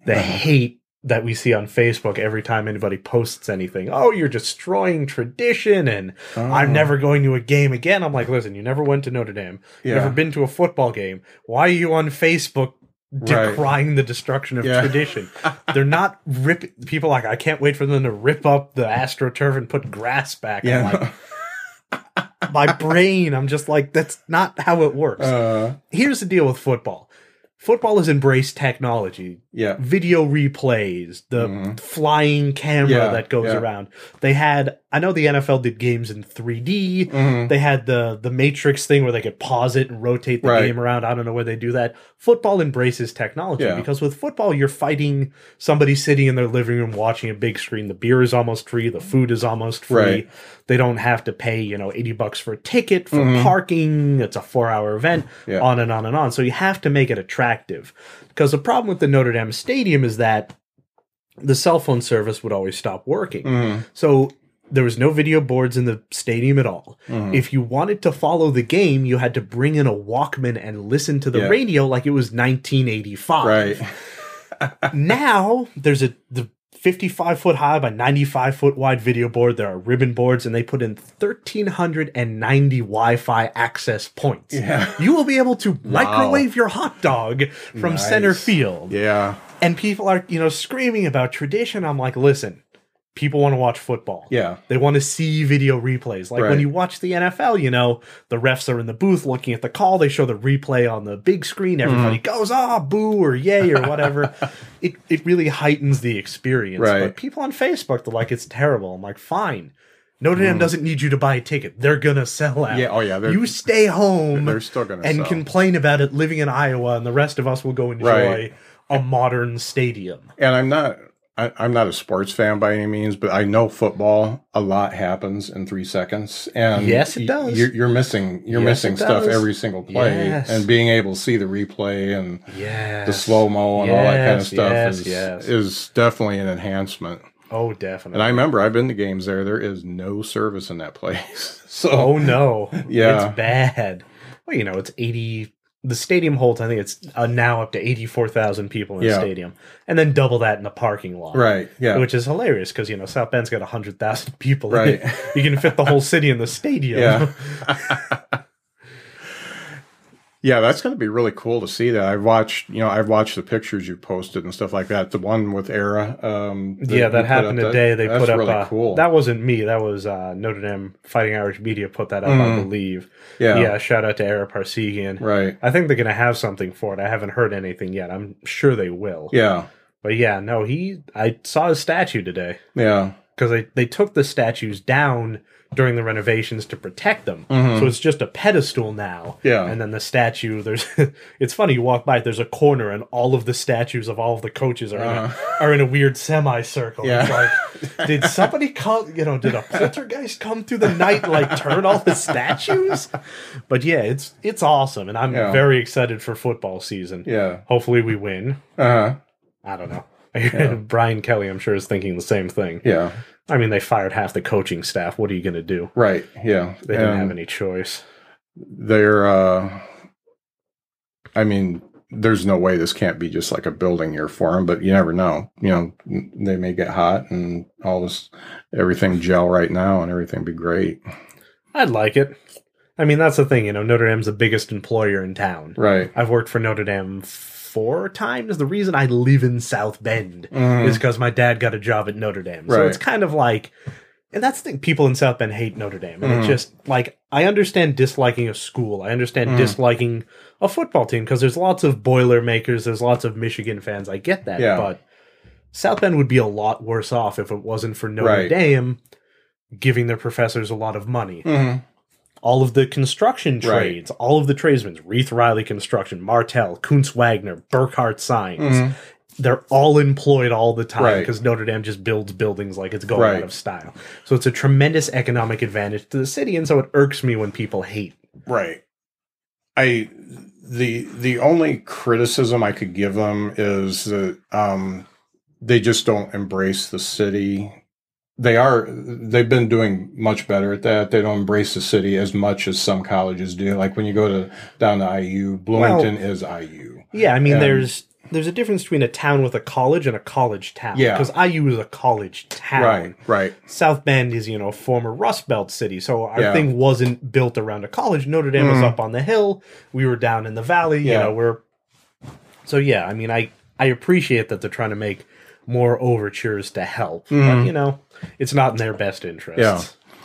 the hate that we see on Facebook every time anybody posts anything. Oh, you're destroying tradition and I'm
Oh.
never going to a game again. I'm like, listen, you never went to Notre Dame.
You yeah.
Never been to a football game. Why are you on Facebook
Right.
decrying the destruction of
Yeah.
tradition. They're not rip people like I can't wait for them to rip up the astroturf and put grass back. I'm
Yeah.
like, my brain, I'm just like, that's not how it works.
uh,
Here's the deal with football. Football has embraced technology,
yeah.
video replays, the
Mhm.
flying camera
Yeah,
that goes
yeah.
around. They had I know the NFL did games in 3D.
Mhm.
They had the the Matrix thing where they could pause it and rotate the
Right.
game around. I don't know where they do that. Football embraces technology
Yeah.
because with football you're fighting somebody sitting in their living room watching a big screen. The beer is almost free, the food is almost free.
Right.
They don't have to pay, you know, 80 bucks for a ticket for
Mhm.
parking. It's a 4-hour event, on and on and on. So you have to make it attractive. Because the problem with the Notre Dame Stadium is that the cell phone service would always stop working.
Mhm.
So there was no video boards in the stadium at all.
Mhm.
If you wanted to follow the game, you had to bring in a Walkman and listen to the
Yeah.
radio like it was 1985.
Right.
now there's a the 55 foot high by 95 foot wide video board. There are ribbon boards, and they put in 1,390 Wi-Fi access points.
Yeah.
You will be able to microwave your hot dog from
Nice.
center field
Yeah.
and people are you know screaming about tradition i'm like listen people want to watch football
Yeah.
they want to see video replays like when you watch the nfl you know the refs are in the booth looking at the call they show the replay on the big screen everybody
Mm-hmm.
goes ah boo or yay or whatever it, it really heightens the experience
Right.
but people on facebook they're like it's terrible i'm like fine Notre
Mm.
Dame doesn't need you to buy a ticket. They're gonna sell out.
Yeah, oh, yeah,
You stay home
They're still gonna
and
sell.
complain about it living in Iowa, and the rest of us will go enjoy
Right.
a modern stadium.
And I'm not. I, I'm not a sports fan by any means, but I know football. A lot happens in three seconds, and
Yes, it does.
You're, you're missing. You're
Yes,
missing stuff every single play,
Yes.
and being able to see the replay and
Yeah.
the slow mo and all that kind of stuff
yes,
is
yes.
is definitely an enhancement.
Oh, definitely.
And I remember I've been to games there. There is no service in that place. So
oh no.
Yeah.
It's bad. Well, you know, it's eighty. The stadium holds. I think it's uh, now up to eighty-four thousand people in the stadium, and then double that in the parking lot.
right, yeah,
Which is hilarious because you know South Bend's got hundred thousand people. in
Right.
it. You can fit the whole city in the stadium.
yeah. Yeah, that's going to be really cool to see that. I've watched, you know, I've watched the pictures you posted and stuff like that. The one with Ara, um,
yeah, that happened
that-
today. They put up.
really
uh,
cool.
That wasn't me. That was uh, Notre Dame Fighting Irish Media put that up, I
Mhm.
believe.
yeah,
Yeah. Shout out to Ara Parseghian.
right,
I think they're going to have something for it. I haven't heard anything yet. I'm sure they will.
yeah,
But yeah, no, he. I saw his statue today
yeah,
because they they took the statues down during the renovations to protect them.
Mhm.
So it's just a pedestal now.
Yeah.
And then the statue, there's. it's funny. You walk by, there's a corner, and all of the statues of all of the coaches are in a,
Uh-huh.
are in a weird semicircle.
Yeah.
It's like, did somebody come? You know, did a poltergeist come through the night and like turn all the statues? But yeah, it's it's awesome, and I'm
Yeah.
very excited for football season.
yeah,
Hopefully, we win.
uh huh,
I don't know. Brian Kelly, I'm sure, is thinking the same thing.
yeah,
I mean, they fired half the coaching staff. What are you going to do?
right, yeah.
They didn't
And
have any choice.
They're, uh, I mean, there's no way this can't be just like a building year for them, but you never know. You know, they may get hot and all this, everything gel right now and everything be great.
I'd like it. I mean, that's the thing. You know, Notre Dame's the biggest employer in town.
Right.
I've worked for Notre Dame four times. The reason I live in South Bend
Mhm.
is because my dad got a job at Notre Dame. So
Right.
it's kind of like, and that's the thing. People in South Bend hate Notre Dame, and
Mhm.
it's just like I understand disliking a school. I understand
Mhm.
disliking a football team because there's lots of Boilermakers. There's lots of Michigan fans. I get that,
Yeah.
but South Bend would be a lot worse off if it wasn't for Notre
Right.
Dame giving their professors a lot of money
Mhm.
All of the construction
Right.
trades, all of the tradesmen, Rieth-Riley Construction, Martel, Kuntz Wagner, Burkhart Signs,
Mhm.
they're all employed all the time
Right.
because Notre Dame just builds buildings like it's going
Right.
out of style. So it's a tremendous economic advantage to the city, and so it irks me when people hate.
Right. I the the only criticism I could give them is that um, they just don't embrace the city. They are they've been doing much better at that. They don't embrace the city as much as some colleges do. Like when you go to down to IU, Bloomington is IU.
Yeah, I mean,
And-
there's there's a difference between a town with a college and a college town.
Yeah.
because IU is a college town.
Right, right.
South Bend is, you know, a former Rust Belt city. So our
Yeah.
thing wasn't built around a college. Notre Dame was
Mhm.
up on the hill. We were down in the valley. You
Yeah.
know, we're So yeah, I mean, I I appreciate that they're trying to make more overtures to help,
Mm-hmm.
but you know, it's not in their best interest.
Yeah.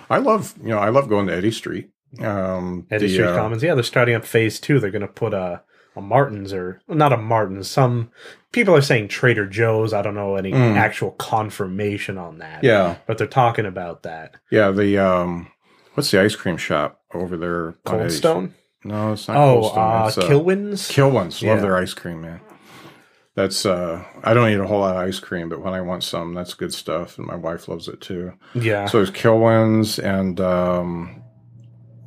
I love you know I love going to Eddie Street. Um,
Eddie
the,
Street
uh,
Commons. Yeah, they're starting up phase two. They're going to put a a Martins or not a Martins. Some people are saying Trader Joe's. I don't know any actual confirmation on that.
Mm. Yeah,
but they're talking about that.
yeah. The um, what's the ice cream shop over there?
Cold Stone.
No, it's not.
Oh,
Cold Stone.
uh,
uh,
Kilwins.
Kilwins. Love
Yeah.
their ice cream, man. That's uh, I don't eat a whole lot of ice cream, but when I want some, that's good stuff, and my wife loves it too.
yeah.
So there's Kilwins, and um,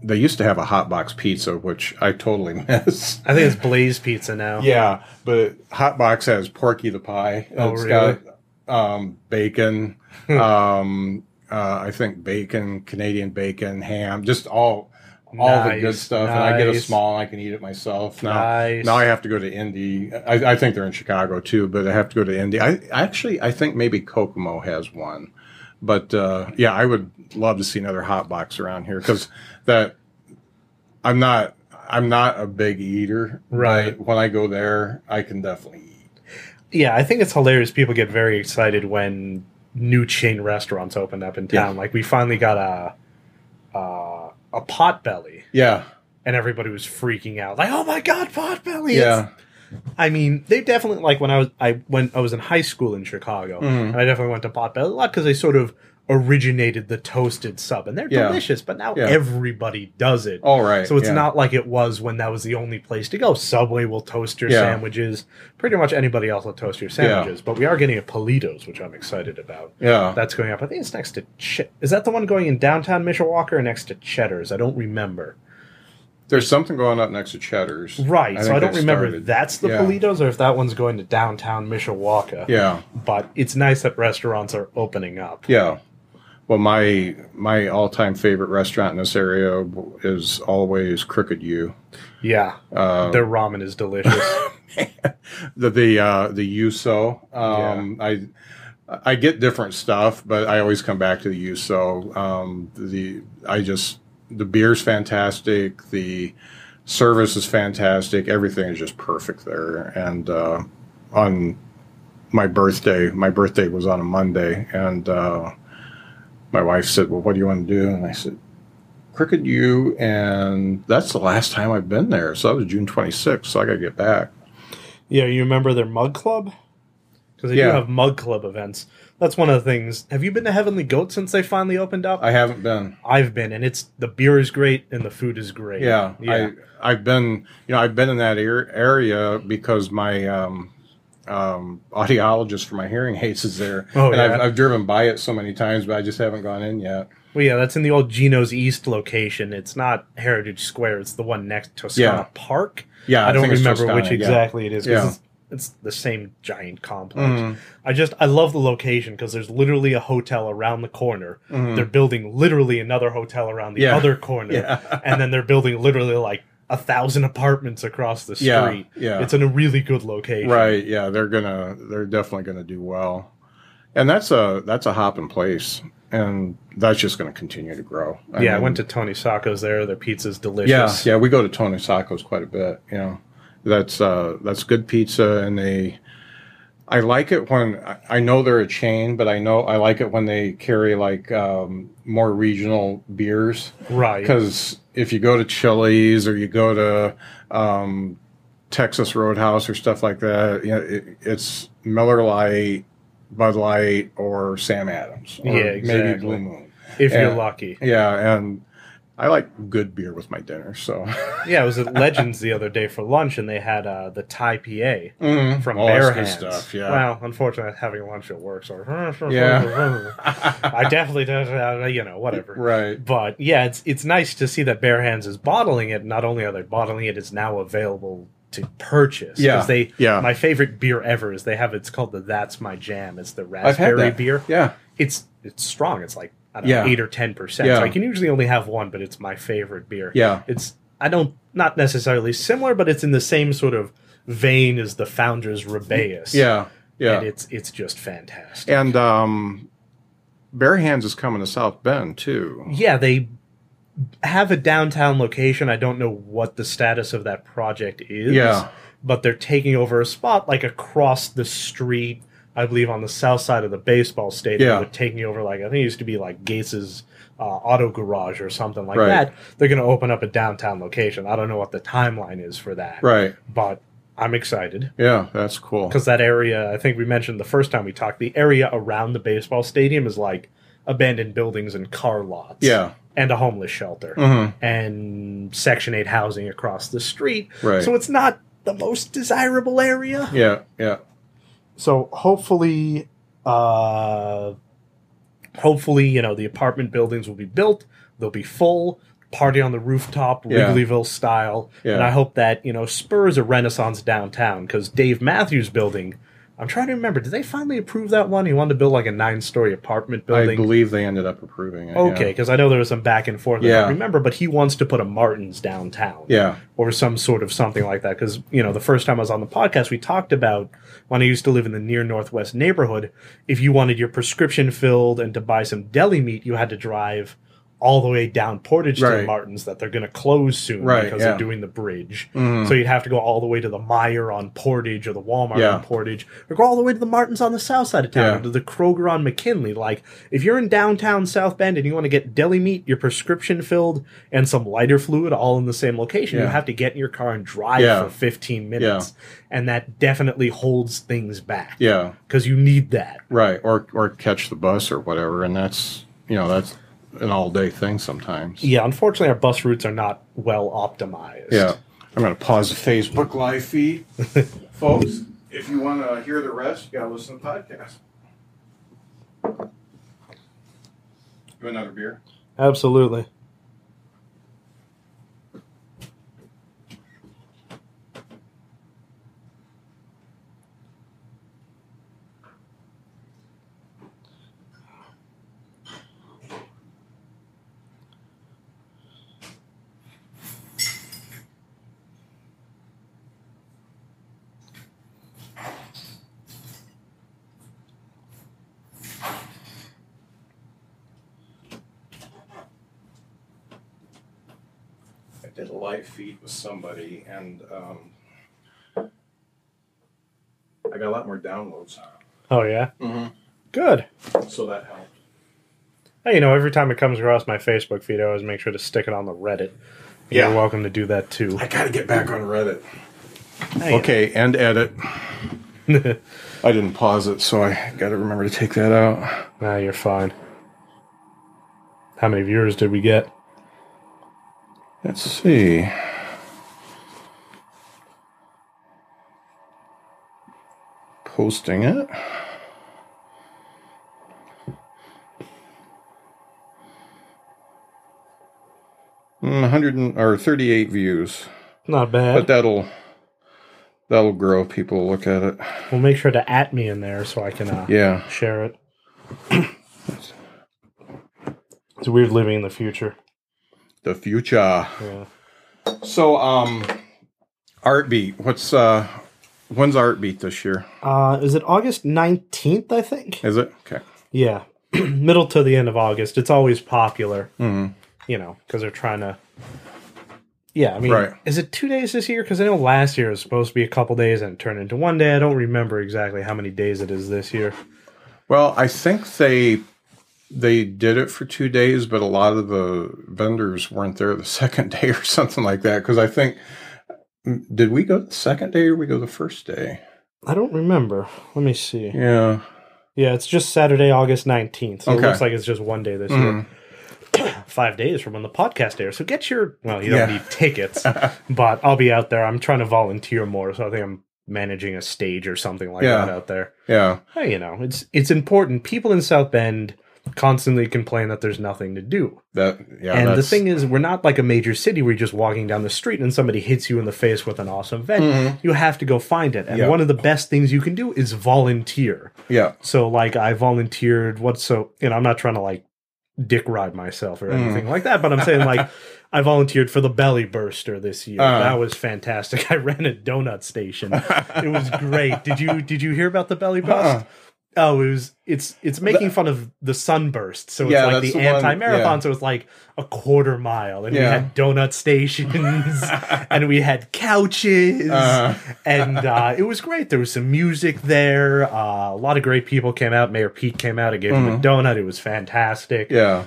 they used to have a hot box pizza, which I totally miss.
I think it's Blaze Pizza now.
Yeah, but Hot Box has Porky the Pie.
Oh,
It's
really?
got um, bacon. um, uh, I think bacon, Canadian bacon, ham, just all all the good
Nice,
stuff. And I get a small, and I can eat it myself. Now,
Nice.
now I have to go to Indy. I, I think they're in Chicago too, but I have to go to Indy. I actually I think maybe Kokomo has one. But uh, yeah, I would love to see another hot box around here because that I'm not I'm not a big eater.
Right.
when I go there, I can definitely eat.
yeah, I think it's hilarious. People get very excited when new chain restaurants opened up in town. Like we finally got a uh, a Potbelly,
Yeah,
and everybody was freaking out, like, "Oh my god, Potbelly!"
yeah,
I mean, they definitely like when I was I when I was in high school in Chicago,
Mm-hmm.
and I definitely went to Potbelly a lot because they sort of originated the toasted sub, and they're
Yeah.
delicious. But now
Yeah.
everybody does it.
all right.
So it's
yeah.
not like it was when that was the only place to go. Subway will toast your sandwiches. Pretty much anybody else will toast your sandwiches. But we are getting a Portillo's, which I'm excited about.
Yeah,
That's going up. I think it's next to. Ch- is that the one going in downtown Mishawaka or next to Cheddar's? I don't remember.
there's something going up next to Cheddar's.
Right. so I don't remember
started.
that's the
Yeah.
Portillo's or if that one's going to downtown Mishawaka.
Yeah,
But it's nice that restaurants are opening up.
yeah. Well, my my all time favorite restaurant in this area is always Crooked Ewe.
Yeah.
Uh,
Their ramen is delicious.
the the uh, the Yuso. Um, I I get different stuff, but I always come back to the Yuso. Um, the I just the beer's fantastic. The service is fantastic. Everything is just perfect there. And uh, on my birthday, my birthday was on a Monday, and uh, my wife said, "Well, what do you want to do?" And I said. Crooked Ewe, and that's the last time I've been there. So that was June 26th, so I got to get back.
Yeah, you remember their mug club? Because they do have mug club events. That's one of the things. Have you been to Heavenly Goat since they finally opened up?
I haven't been.
I've been, and it's the beer is great and the food is great.
Yeah,
yeah,
I I've been you know I've been in that ar- area because my um, um, audiologist for my hearing aids is there,
Oh,
and
yeah?
I've, I've driven by it so many times, but I just haven't gone in yet.
well, yeah. That's in the old Geno's East location. It's not Heritage Square. It's the one next to Toscana
Yeah.
Park.
Yeah,
I don't remember
Toscana,
which
yeah.
exactly it is.
Yeah.
It's, it's the same giant complex.
Mhm.
I just I love the location because there's literally a hotel around the corner. They're building literally another hotel around the.
Yeah.
other corner,
Yeah.
and then they're building literally like a thousand apartments across the street.
Yeah, yeah.
It's in a really good location.
Right? Yeah, they're gonna they're definitely gonna do well, and that's a that's a hop in place, and that's just gonna continue to grow.
yeah, I went to Tony Sacco's there. Their pizza's delicious.
yeah, yeah, we go to Tony Sacco's quite a bit. You know, that's uh, that's good pizza, and they. I like it when I- know they're a chain, but I know I like it when they carry like um, more regional beers.
Right.
Because if you go to Chili's or you go to um, Texas Roadhouse or stuff like that, you know, it, it's Miller Lite, Bud Light, or Sam Adams, or
Yeah,
maybe. Blue Moon.
if you're lucky.
Yeah, and I like good beer with my dinner. So
Yeah, I was at Legends the other day for lunch, and they had uh, the Thai PA from
Oh,
Bare
that's good
Hands.
stuff, yeah.
Well, unfortunately, having lunch at work, so
Yeah.
I definitely don't, uh, you know, whatever.
right.
But yeah, it's it's nice to see that Bare Hands is bottling it. Not only are they bottling it, it's now available to purchase.
Yeah,
they.
yeah.
My favorite beer ever is they have. It's called the That's My Jam. It's the raspberry beer.
Yeah.
It's it's strong. It's like I don't
Yeah.
know, eight or ten percent.
Yeah.
So I can usually only have one, but it's my favorite beer.
Yeah.
It's I don't not necessarily similar, but it's in the same sort of vein as the Founders Rubaeus.
Yeah. Yeah.
And it's it's just fantastic.
And um, Bare Hands is coming to South Bend too.
yeah, they have a downtown location. I don't know what the status of that project is.
Yeah.
but they're taking over a spot like across the street. I believe on the south side of the baseball stadium.
Yeah.
Taking over like I think it used to be like Gates's uh, auto garage or something like
Right.
that. They're going to open up a downtown location. I don't know what the timeline is for that,
Right.
but I'm excited
Yeah, that's cool.
because that area. I think we mentioned the first time we talked. The area around the baseball stadium is like abandoned buildings and car lots.
Yeah.
and a homeless shelter
Mhm.
and Section Eight housing across the street.
Right.
So it's not the most desirable area.
Yeah, yeah.
So hopefully, uh, hopefully, you know, the apartment buildings will be built. They'll be full. Party on the rooftop,
Yeah.
Wrigleyville style.
Yeah.
And I hope that, you know, spurs a renaissance downtown because Dave Matthews Building, I'm trying to remember, did they finally approve that one? He wanted to build like a nine story apartment building.
I believe they ended up approving it.
Okay, because I know there was some back and forth. I
Yeah.
don't remember, but he wants to put a Martin's downtown.
Yeah.
Or some sort of something like that. Because, you know, the first time I was on the podcast, we talked about when I used to live in the near northwest neighborhood, if you wanted your prescription filled and to buy some deli meat, you had to drive all the way down Portage to the Martins that they're going to close soon
Right,
because
yeah.
they're doing the bridge.
Mhm.
So you'd have to go all the way to the Meijer on Portage or the Walmart
Yeah.
on Portage or go all the way to the Martins on the south side of town
Yeah.
or to the Kroger on McKinley. Like if you're in downtown South Bend and you want to get deli meat, your prescription filled, and some lighter fluid all in the same location, you have to get in your car and drive for 15 minutes. And that definitely holds things back.
Yeah.
Because you need that.
Right. Or or catch the bus or whatever, and that's you know that's an all day thing sometimes.
Yeah, unfortunately our bus routes are not well optimized.
Yeah. I'm going to pause the Facebook live feed, folks. If you want to hear the rest, you got to listen to the podcast. You want another beer?
Absolutely.
Did a live feed with somebody, and um, I got a lot more downloads,
Oh yeah?
mm-hmm.
Good.
so that helped.
Hey, you know, every time it comes across my Facebook feed, I always make sure to stick it on the Reddit.
Yeah.
You're welcome to do that too.
I got to get back on Reddit.
Hey,
Okay, end edit. I didn't pause it, so I got to remember to take that out.
Nah, you're fine. How many viewers did we get?
Let's see. Posting it. Mm, 100 and, or 38 views.
Not bad.
But that'll that'll grow. People look at it.
we'll make sure to at me in there so I can uh,
Yeah.
share it. it's weird living in the future.
The future.
Yeah.
So um Art Beat. What's uh when's Art Beat this year?
Uh, is it August 19th, I think?
Is it? Okay.
Yeah. Middle to the end of August. It's always popular,
hmm
you know, because they're trying to. Yeah, I mean,
Right.
is it two days this year? Because I know last year it was supposed to be a couple days and it turned into one day. I don't remember exactly how many days it is this year.
Well, I think they they did it for two days, but a lot of the vendors weren't there the second day or something like that. Because I think mm, did we go the second day or we go the first day?
I don't remember. Let me see.
Yeah.
Yeah, it's just Saturday, August 19th. So it looks like it's just one day this year. Mm-hmm. Five days from when the podcast airs. So get your, well, you don't
Yeah.
need tickets, but I'll be out there. I'm trying to volunteer more. So I think I'm managing a stage or something like
Yeah.
that out there.
Yeah.
Hey, you know, it's it's important. People in South Bend constantly complain that there's nothing to do.
That yeah.
and the thing is, we're not like a major city where you're just walking down the street and somebody hits you in the face with an awesome event. You have to go find it. And
Mm-hmm. Yeah.
one of the best things you can do is volunteer.
Yeah.
So like I volunteered what so you know I'm not trying to like dick ride myself or
Mm.
anything like that, but I'm saying like I volunteered for the Belly Burster this year.
Uh.
that was fantastic. I ran a donut station. it was great. Did you did you hear about the Belly Bust?
Uh-uh.
Oh, it was it's it's making fun of the sunburst. So it's
Yeah,
like the,
the
anti-marathon.
yeah.
So it's like a quarter mile, and we had donut stations, and we had couches,
Uh-huh.
and uh, it was great. There was some music there. Uh, a lot of great people came out. Mayor Pete came out and gave him a donut. It was fantastic.
Yeah.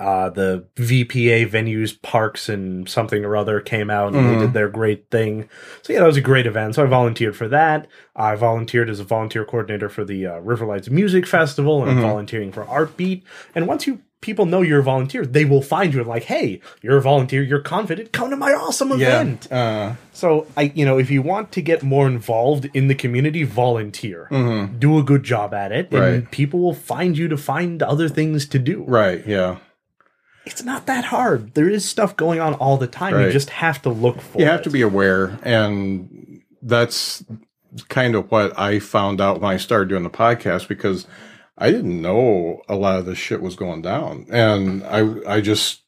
Uh, the VPA venues, parks, and something or other came out and
Mm-hmm.
they did their great thing. So yeah, that was a great event. So I volunteered for that. I volunteered as a volunteer coordinator for the uh, Riverlights Music Festival, and
Mm-hmm.
volunteering for Artbeat. And once you people know you're a volunteer, they will find you and like, hey, you're a volunteer, you're confident, come to my awesome
Yeah.
event.
Uh,
So I, you know, if you want to get more involved in the community, volunteer, do a good job at it, and
Mm-hmm.
People will find you to find other things to do
right. Yeah.
It's not that hard. There is stuff going on all the time. You just have to look for
you
it.
have to be aware and that's kind of what i found out when i started doing the podcast because i didn't know a lot of this shit was going down and i i just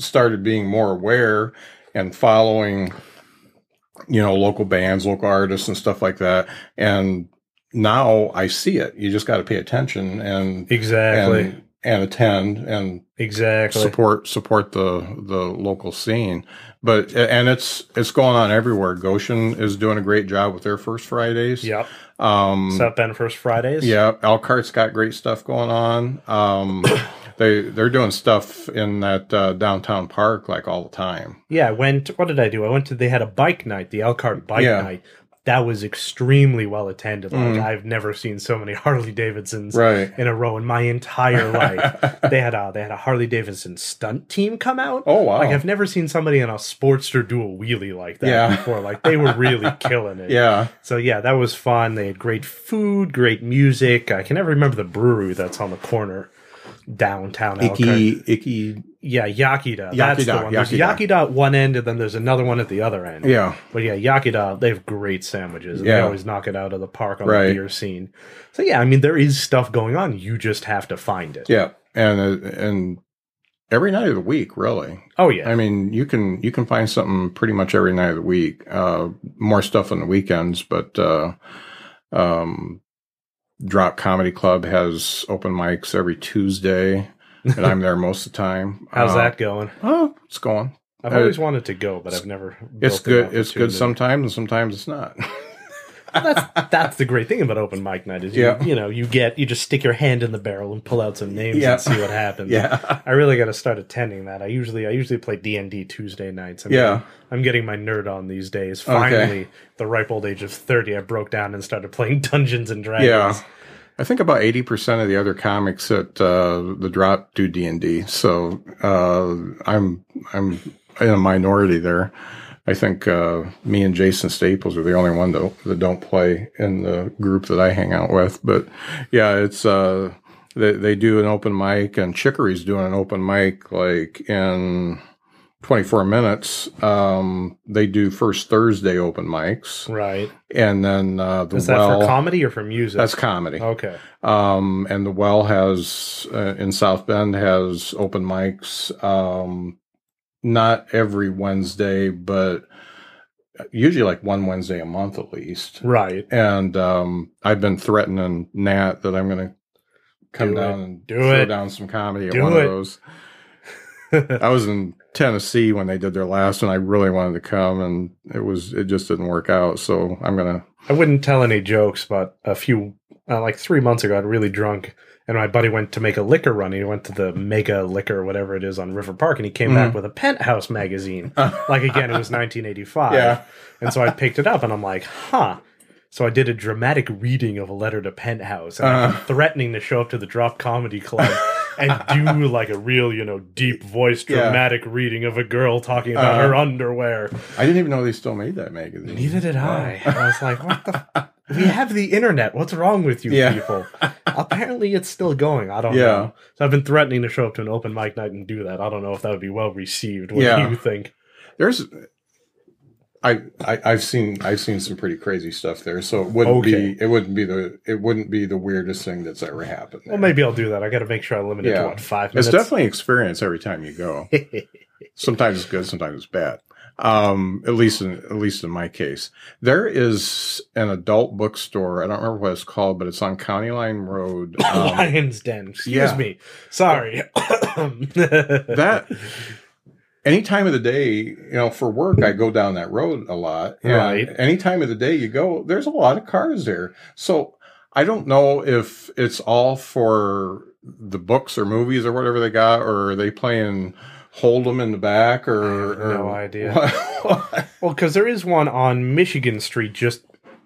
started being more aware and following you know local bands local artists and stuff like that and now i see it you just got to pay attention and
Exactly.
and, and attend and
exactly.
support support the the local scene but and it's it's going on everywhere goshen is doing a great job with their first fridays
Yep.
um
South Bend First Fridays.
yeah elkhart's got great stuff going on um they they're doing stuff in that uh, downtown park like all the time
Yeah. I went. What did I do? I went to. They had a bike night, the Elkhart Bike
Yeah.
Night. That was extremely well attended. Like I've never seen so many Harley Davidsons
Mm. Right.
in a row in my entire life. they had a they had a Harley Davidson stunt team come out.
Oh, wow.
Like I've never seen somebody in a Sportster do a wheelie like that
Yeah.
before. Like they were really killing it.
yeah
So yeah, that was fun. They had great food, great music. I can never remember the brewery that's on the corner downtown.
Icky icky
Yeah, Iechyd Da. That's the
Iechyd Da,
one. There's
Iechyd Da.
Yakida at one end, and then there's another one at the other end.
yeah
But yeah, Iechyd Da, they have great sandwiches. And They always knock it out of the park on
Right.
the beer scene. So yeah, I mean, there is stuff going on. You just have to find it.
yeah and uh, and every night of the week really
Oh yeah.
I mean, you can you can find something pretty much every night of the week. Uh, more stuff on the weekends, but uh, um, Drop Comedy Club has open mics every Tuesday, and I'm there most of the time.
How's
Uh,
that going?
Oh, it's going.
I've
uh,
always wanted to go, but I've never.
It's good. It's good sometimes, and sometimes it's not.
that's that's the great thing about open mic night is you,
Yeah.
you know you get you just stick your hand in the barrel and pull out some names
Yeah.
and see what happens.
yeah,
I really got to start attending that. I usually I usually play D and D Tuesday nights. I'm
Yeah.
getting, I'm getting my nerd on these days. Finally, the ripe old age of thirty, I broke down and started playing Dungeons and Dragons.
yeah. I think about eighty percent of the other comics at uh, the Drop do D and D, so uh, I'm I'm in a minority there. I think uh, me and Jason Staples are the only one that, that don't play in the group that I hang out with. But yeah, it's uh, they they do an open mic, and Chicory's doing an open mic like in 24 minutes. Um, they do first Thursday open mics,
Right.
and then uh, the
Is that
well
for comedy or for music?
that's comedy.
okay.
Um, and the well has uh, in South Bend has open mics. Um, not every Wednesday, but usually like one Wednesday a month at least.
Right.
And um, I've been threatening Nat that I'm going to come
Do
down
it.
and
Do
throw
it.
down some comedy at
Do
one
it.
of those. I was in Tennessee when they did their last one. I really wanted to come, and it was it just didn't work out. So I'm gonna.
I wouldn't tell any jokes, but a few, uh, like three months ago, I got really drunk, and my buddy went to make a liquor run. He went to the Mega Liquor, whatever it is, on River Park, and he came back with a Penthouse magazine. like again, it was 1985,
Yeah.
and so I picked it up, and I'm like, huh. So I did a dramatic reading of a letter to Penthouse, and I'm threatening to show up to the Drop Comedy Club. And do like a real, you know, deep voice,
Yeah.
dramatic reading of a girl talking about
Uh-huh.
her underwear.
I didn't even know they still made that magazine.
Neither did I. I was like, what the? F- we have the internet. What's wrong with you
Yeah.
people? Apparently, it's still going. I don't
Yeah.
know. So I've been threatening to show up to an open mic night and do that. I don't know if that would be well received. What
Yeah.
do you think?
There's, I, I I've seen I've seen some pretty crazy stuff there. So it wouldn't
Okay.
be it wouldn't be the it wouldn't be the weirdest thing that's ever happened. There.
Well, maybe I'll do that. I got to make sure I limit it
Yeah.
to what five
it's
minutes.
definitely experience every time you go. sometimes it's good, sometimes it's bad. Um, at least in at least in my case, there is an adult bookstore. I don't remember what it's called, but it's on County Line Road. Um,
Lion's Den. Excuse
yeah.
me. Sorry.
that any time of the day, you know, for work, I go down that road a lot.
Right.
Any time of the day you go, there's a lot of cars there. So I don't know if it's all for the books or movies or whatever they got, or are they playing hold them in the back, or,
I have no idea. Well, because there is one on Michigan Street, just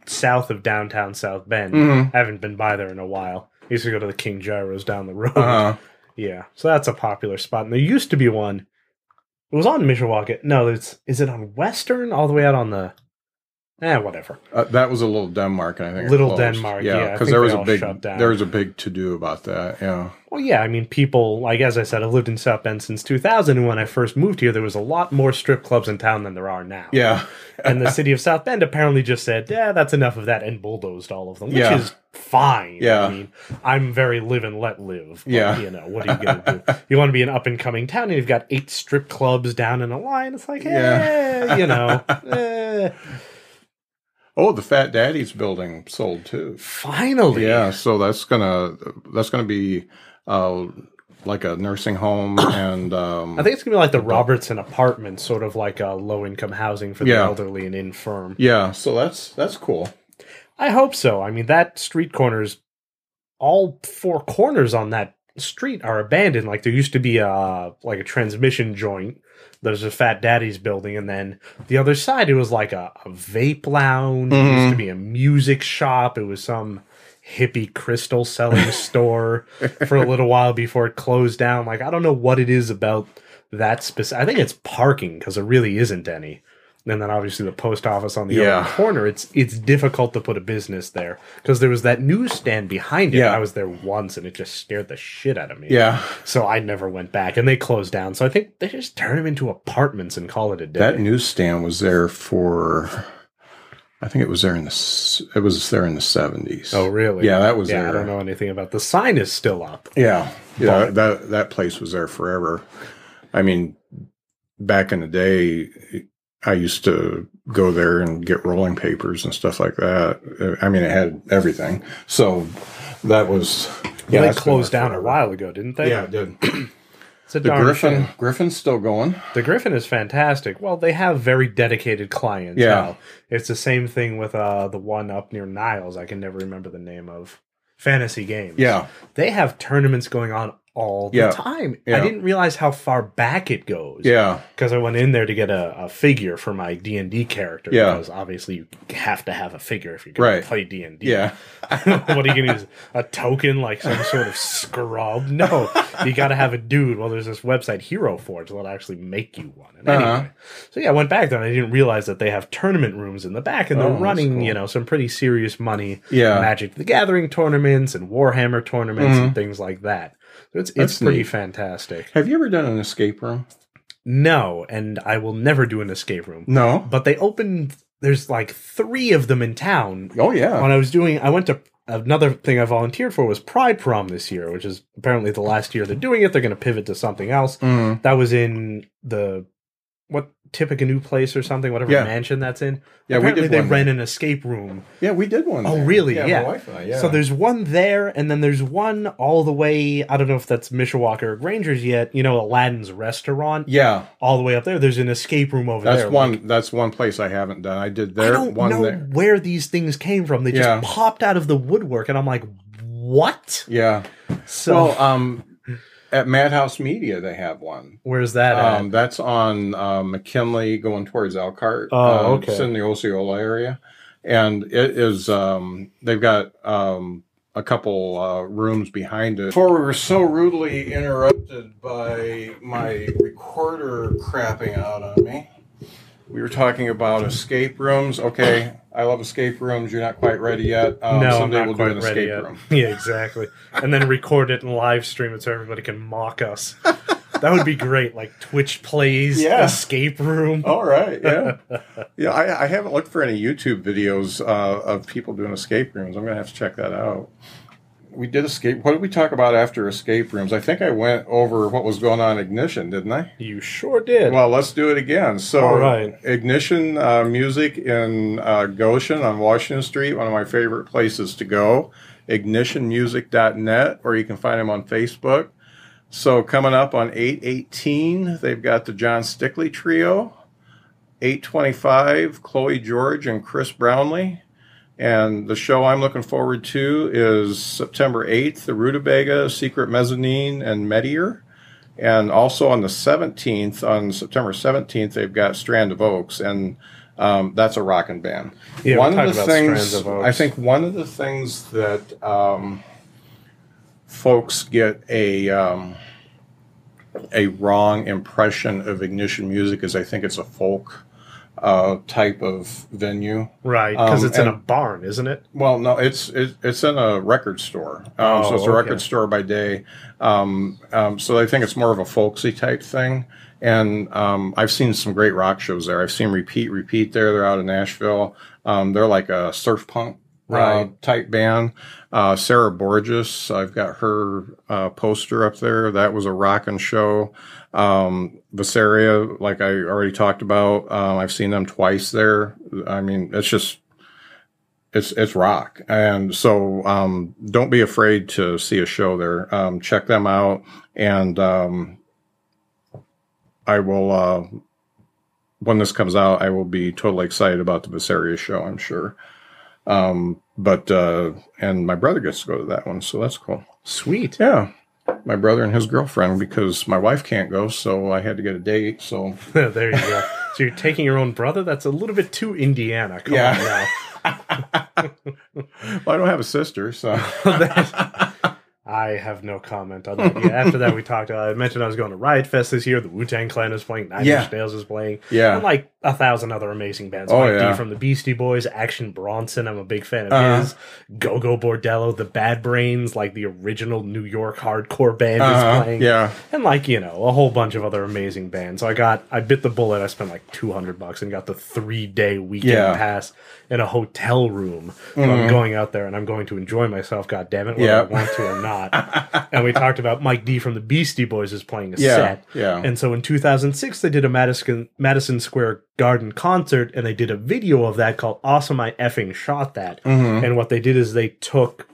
south of downtown South Bend.
Mhm.
I haven't been by there in a while. I used to go to the King Gyros down the road.
uh,
Yeah, so that's a popular spot. And there used to be one. It was on Mishawaka. No, it's is it on Western all the way out on the? Eh, whatever.
uh, that was a little Denmark, I think it
Little. Denmark, yeah,
because
think
there was a big there was a big to do about that. Yeah,
Well, yeah, I mean, people like as I said, I've lived in South Bend since 2000, and when I first moved here, there was a lot more strip clubs in town than there are now.
yeah,
and the city of South Bend apparently just said, "Yeah, that's enough of that," and bulldozed all of them, which
Yeah.
is fine.
Yeah.
I mean, I'm very live and let live. but,
Yeah.
you know, what are you gonna do? You want to be an up and coming town, and you've got eight strip clubs down in a line. It's like,
Yeah.
eh, you know, eh.
Oh, the Fat Daddy's building sold too.
finally,
Yeah, so that's gonna that's gonna be uh, like a nursing home, and um,
I think it's gonna be like the Robertson Apartments, sort of like a low income housing for the
Yeah.
elderly and infirm.
yeah, so that's that's cool.
I hope so. I mean, that street corners, all four corners on that street are abandoned. Like there used to be a like a transmission joint. There's a Fat Daddy's building, and then the other side it was like a, a vape lounge. It
Mm-hmm.
used to be a music shop. It was some hippie crystal selling store for a little while before it closed down. Like I don't know what it is about that specific. I think it's parking because there really isn't any. And then obviously the post office on the
Yeah.
other corner. It's it's difficult to put a business there because there was that newsstand behind it.
Yeah.
I was there once and it just scared the shit out of me.
Yeah,
So I never went back, and they closed down. So I think they just turn them into apartments and call it a day.
that newsstand was there for. I think it was there in the it was there in the seventies.
oh really?
Yeah, that was
yeah.
there.
I don't know anything about the sign is still up.
Yeah, yeah, that that place was there forever. I mean, back in the day, I used to go there and get rolling papers and stuff like that. I mean, it had everything. So that was
Yeah, they closed down a while ago, didn't they?
Yeah, it did.
It's a
The Griffon,
shame.
Griffon's still going.
The Griffon is fantastic. Well, they have very dedicated clients.
Yeah.
now. It's the same thing with uh the one up near Niles. I can never remember the name of Fantasy Games.
Yeah,
They have tournaments going on all the
Yeah.
time.
Yeah.
I didn't realize how far back it goes.
yeah,
Because I went in there to get a, a figure for my D and D character.
Yeah.
Because obviously you have to have a figure if you're going
Right.
to play D and D.
yeah,
what are you going to use? A token like some sort of scrub? No, you got to have a dude. Well, there's this website Hero Forge that'll actually make you one. And
Uh-huh.
anyway, so yeah, I went back there and I didn't realize that they have tournament rooms in the back and
Oh,
they're
that's
running,
cool.
you know, some pretty serious money.
Yeah.
Magic the Gathering tournaments and Warhammer tournaments and things like that. So it's it's.
That's
pretty
neat.
fantastic.
Have you ever done an escape room?
No, and I will never do an escape room.
No.
But they opened. There's like three of them in town
Oh yeah.
when I was doing, I went to another thing I volunteered for was Pride Prom this year, which is apparently the last year they're doing it. They're going to pivot to something else.
Mm.
That was in the what Tippecanoe place or something, whatever
Yeah.
mansion that's in.
Yeah, we
apparently
did
they
one
rent an escape room.
Yeah, we did one.
Oh,
there.
really?
Yeah,
Yeah.
my wife I. Yeah.
So there's one there, and then there's one all the way. I don't know if that's Mishawaka or Granger's yet. You know, Aladdin's restaurant.
yeah,
All the way up there. There's an escape room over
that's
there.
one.
Like,
that's one place I haven't done. I did there.
I don't
one
know
there.
where these things came from. They just popped out of the woodwork, and I'm like, what?
Yeah.
So
well, um, at Madhouse Media they have one.
where's that at?
Um, that's on uh, McKinley going towards Elkhart.
Oh,
Um, It's in the Osceola area, and it is. Um, they've got um, a couple uh, rooms behind it. Before we were so rudely interrupted by my recorder crapping out on me. We were talking about escape rooms. Okay, I love escape rooms. You're not quite ready yet. Um,
no, I'm not
we'll
quite
do an
ready
escape
yet.
room.
Yeah, exactly. and then record it and live stream it so everybody can mock us. That would be great. Like Twitch plays
Yeah.
escape room.
All right, yeah, yeah. I, I haven't looked for any YouTube videos uh, of people doing escape rooms. I'm gonna have to check that out. We did escape. What did we talk about after escape rooms? I think I went over what was going on Ignition, didn't I?
You sure did.
Well, let's do it again. So,
All right.
Ignition uh, Music in uh, Goshen on Washington Street, one of my favorite places to go. Ignitionmusic.net, or you can find them on Facebook. So, coming up on 818, they've got the John Stickley Trio. 825, Chloe George and Chris Brownlee. And the show I'm looking forward to is September 8th, the Rutabega, Secret Mezzanine, and Medier. And also on the 17th, on September 17th, they've got Strand of Oaks, and um, that's a rockin' band.
Yeah,
one of the things,
Strands of Oaks.
I think one of the things that um, folks get a um, a wrong impression of Ignition Music is I think it's a folk uh, type of venue.
right, because
um,
it's in a barn, isn't it?
Well, no, it's it, it's in a record store. Um, so
Oh,
it's a
okay.
record store by day. Um, um, so I think it's more of a folksy type thing. And um, I've seen some great rock shows there. I've seen Repeat Repeat there. They're out of Nashville. Um, they're like a surf punk uh,
Right.
type band. Uh, Sarah Borges, I've got her uh, poster up there. That was a rockin' show. Um, Veseria, like I already talked about, um, I've seen them twice there. I mean, it's just it's it's rock. And so um, don't be afraid to see a show there. Um, check them out. And um, i will uh, when this comes out i will be totally excited about the Veseria show i'm sure. Um, but uh, and my brother gets to go to that one so that's cool.
Sweet.
yeah my brother and his girlfriend because my wife can't go so i had to get a date so
there you go. So you're taking your own brother? That's a little bit too Indiana. Come
Yeah.
on now.
well, i don't have a sister so
I have no comment on that. Yeah, after that, we talked. Uh, I mentioned I was going to Riot Fest this year. The Wu Tang Clan is playing. Nine
Yeah.
Inch Nails is playing.
Yeah.
and like a thousand other amazing bands.
Oh,
Mike
yeah.
D from the Beastie Boys, Action Bronson. I'm a big fan of
Uh-huh.
his. Gogol Bordello, the Bad Brains, like the original New York hardcore band
Uh-huh.
is playing.
yeah
and like you know a whole bunch of other amazing bands. So I got I bit the bullet. I spent like two hundred bucks and got the three day weekend
Yeah.
pass in a hotel room. So I'm going out there and I'm going to enjoy myself. God damn it, whether
Yeah.
I want to or not. and we talked about Mike D from the Beastie Boys is playing a
Yeah,
set.
yeah.
And so in 2006 they did a Madison Madison Square Garden concert and they did a video of that called "Awesome I effing shot that."
Mm-hmm.
And what they did is they took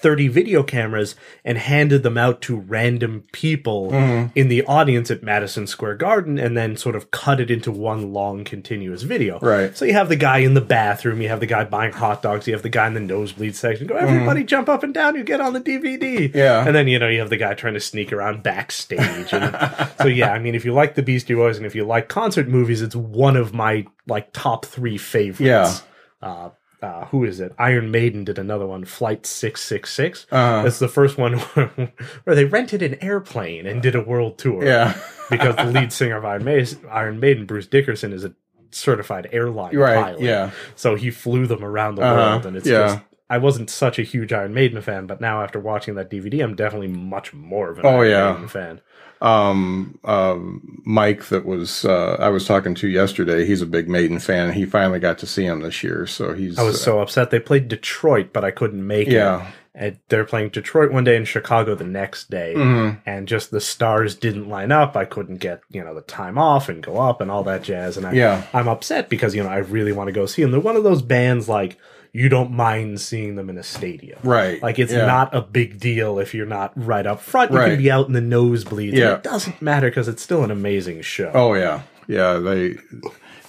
30 video cameras and handed them out to random people
Mm-hmm.
in the audience at Madison Square Garden and then sort of cut it into one long continuous video.
Right.
So you have the guy in the bathroom, you have the guy buying hot dogs, you have the guy in the nosebleed section. Go, everybody jump up and down, you get on the DVD.
Mm-hmm. Yeah.
And then, you know, you have the guy trying to sneak around backstage. And so, yeah, I mean, if you like the Beastie Boys and if you like concert movies, it's one of my, like, top three favorites
Yeah.
uh, uh, who is it? Iron Maiden did another one, Flight 666.
Uh-huh.
That's the first one where, where they rented an airplane and did a world tour.
yeah
Because the lead singer of Iron Maiden, Iron Maiden, Bruce Dickinson, is a certified airline
Right,
pilot.
yeah.
So he flew them around the
Uh-huh,
world. And it's
yeah.
just, I wasn't such a huge Iron Maiden fan, but now after watching that DVD, I'm definitely much more of an
Oh,
Iron
yeah.
Maiden fan.
Um, um, Mike that was uh, I was talking to yesterday. He's a big Maiden fan. He finally got to see him this year, so he's
I was so upset. They played Detroit, but I couldn't make
Yeah.
it. And they're playing Detroit one day and Chicago the next day.
Mhm.
And just the stars didn't line up. I couldn't get, you know, the time off and go up and all that jazz. And I,
Yeah.
I'm upset because, you know, I really want to go see them. They're one of those bands like you don't mind seeing them in a stadium.
right.
Like it's
yeah.
not a big deal if you're not right up front. You
Right.
can be out in the nosebleeds.
Yeah.
It doesn't matter because it's still an amazing show.
Oh yeah, yeah. They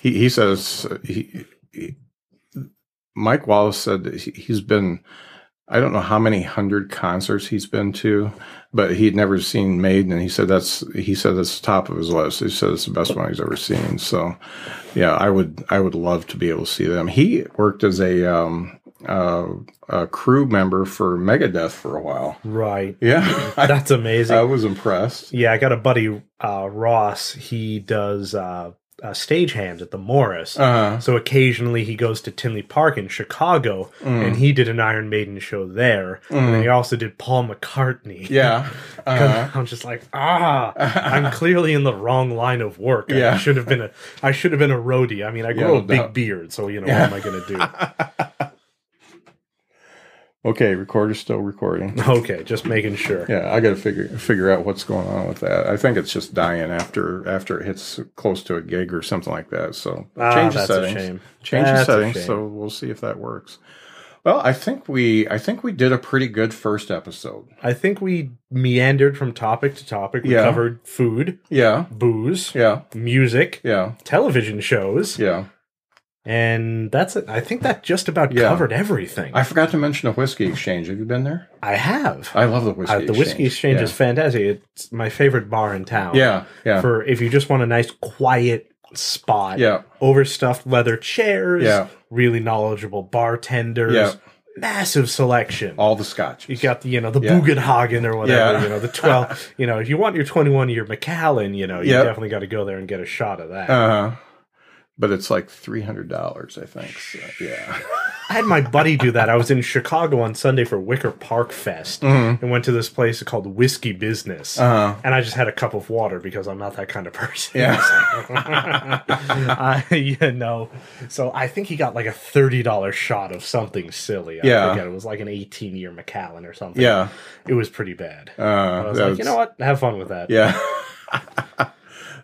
he he says he, he Mike Wallace said that he's been I don't know how many hundred concerts he's been to, but he'd never seen Maiden, and he said that's he said that's the top of his list. He said it's the best one he's ever seen. So, yeah, I would I would love to be able to see them. He worked as a um, uh, a crew member for Megadeth for a while.
Right.
Yeah,
That's amazing.
I was impressed.
Yeah, I got a buddy, uh, Ross. He does uh, uh, stagehands at the Morris.
Uh,
so occasionally he goes to Tinley Park in Chicago,
Mm.
and he did an Iron Maiden show there. And then he also did Paul McCartney.
yeah, uh,
I'm just like, ah, I'm clearly in the wrong line of work.
Yeah.
I should have been a, I should have been a roadie. I mean, I
Yeah,
grow
no
a big
doubt.
beard, so you know what am I going to do?
Okay, recorder's still recording.
Okay, just making sure.
Yeah, I got to figure figure out what's going on with that. I think it's just dying after after it hits close to a gig or something like that. So
Ah,
change the settings.
shame.
Change
That's
the settings. So we'll see if that works. Well, I think we I think we did a pretty good first episode.
I think we meandered from topic to topic. We
Yeah.
covered food,
Yeah,
booze,
yeah,
music,
yeah,
television shows,
yeah.
And that's it. I think that just about
Yeah.
covered everything.
I forgot to mention the whiskey exchange. Have you been there?
I have.
I love the whiskey.
Uh, the whiskey exchange is fantastic. It's my favorite bar in town.
Yeah, yeah,
For if you just want a nice quiet spot.
yeah,
Overstuffed leather chairs.
Yeah.
Really knowledgeable bartenders.
Yeah.
Massive selection.
all the scotch.
You got the, you know, the
Yeah.
Bugenhagen or whatever,
Yeah.
you know, the 12, you know, if you want your 21 year Macallan, you know, you
Yep.
definitely got to go there and get a shot of that.
Uh, but it's like three hundred dollars, I think. So, yeah.
I had my buddy do that. I was in Chicago on Sunday for Wicker Park Fest and went to this place called Whiskey Business.
Mm-hmm. Uh-huh.
And I just had a cup of water because I'm not that kind of person.
Yeah.
I, you know, so I think he got like a $30 shot of something silly. I
Yeah.
forget. It was like an 18 year Macallan or something.
Yeah.
It was pretty bad.
Uh,
I was like, you know what? Have fun with that.
Yeah.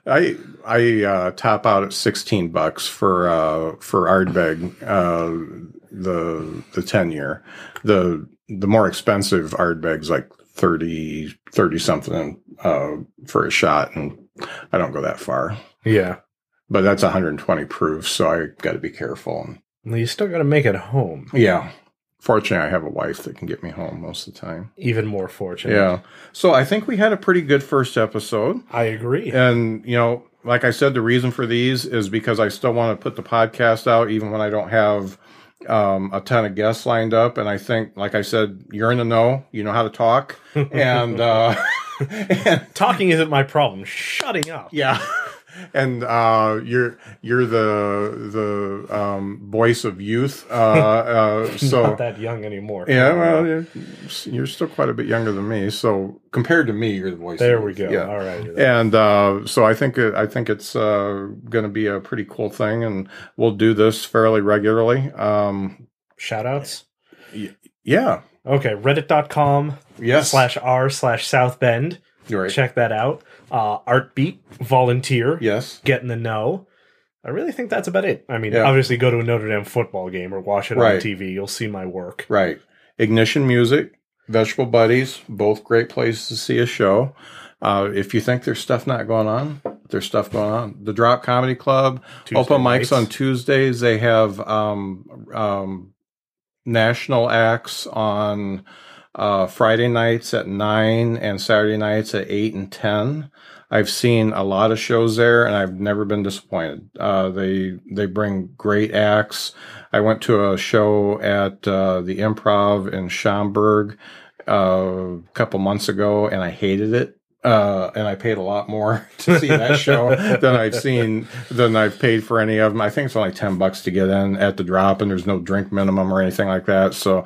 I I uh, top out at sixteen bucks for uh, for Ardbeg uh, the the ten year. The the more expensive Ardbeg's like 30, 30 something uh, for a shot, and I don't go that far.
Yeah.
But that's 120 proof, so I got to be careful.
You still got to make it home.
Yeah. Fortunately, I have a wife that can get me home most of the time.
Even more fortunate.
Yeah. So I think we had a pretty good first episode.
I agree.
And, you know, like I said, the reason for these is because I still want to put the podcast out even when I don't have um, a ton of guests lined up. And I think, like I said, you're in the know, you know how to talk. And, uh, and
Talking isn't my problem. Shutting up.
yeah. And uh, you're you're the the um, voice of youth, uh, uh, so
Not that young anymore.
yeah. Well, you're, you're still quite a bit younger than me, so compared to me, you're the voice.
There we
youth.
go.
Yeah.
All right.
And uh, so I think it, I think it's uh, going to be a pretty cool thing, and we'll do this fairly regularly. Um,
Shout outs.
yeah.
Okay. Reddit.com
Yes.
slash r slash South Bend.
Right.
Check that out. Uh, Artbeat, volunteer,
Yes.
get in the know. I really think that's about it. I mean,
Yeah.
obviously, go to a Notre Dame football game or watch it on TV. You'll see my work.
Right. Ignition Music, Vegetable Buddies, both great places to see a show. Uh, if you think there's stuff not going on, there's stuff going on. The Drop Comedy Club,
Tuesday
open mics
nights.
on Tuesdays. They have um, um, national acts on uh, Friday nights at nine and Saturday nights at eight and ten. I've seen a lot of shows there, and I've never been disappointed. Uh, they they bring great acts. I went to a show at uh, the Improv in Schaumburg uh, a couple months ago, and I hated it. Uh, and I paid a lot more to see that show than I've seen than I've paid for any of them. I think it's only ten bucks to get in at the drop, and there's no drink minimum or anything like that. So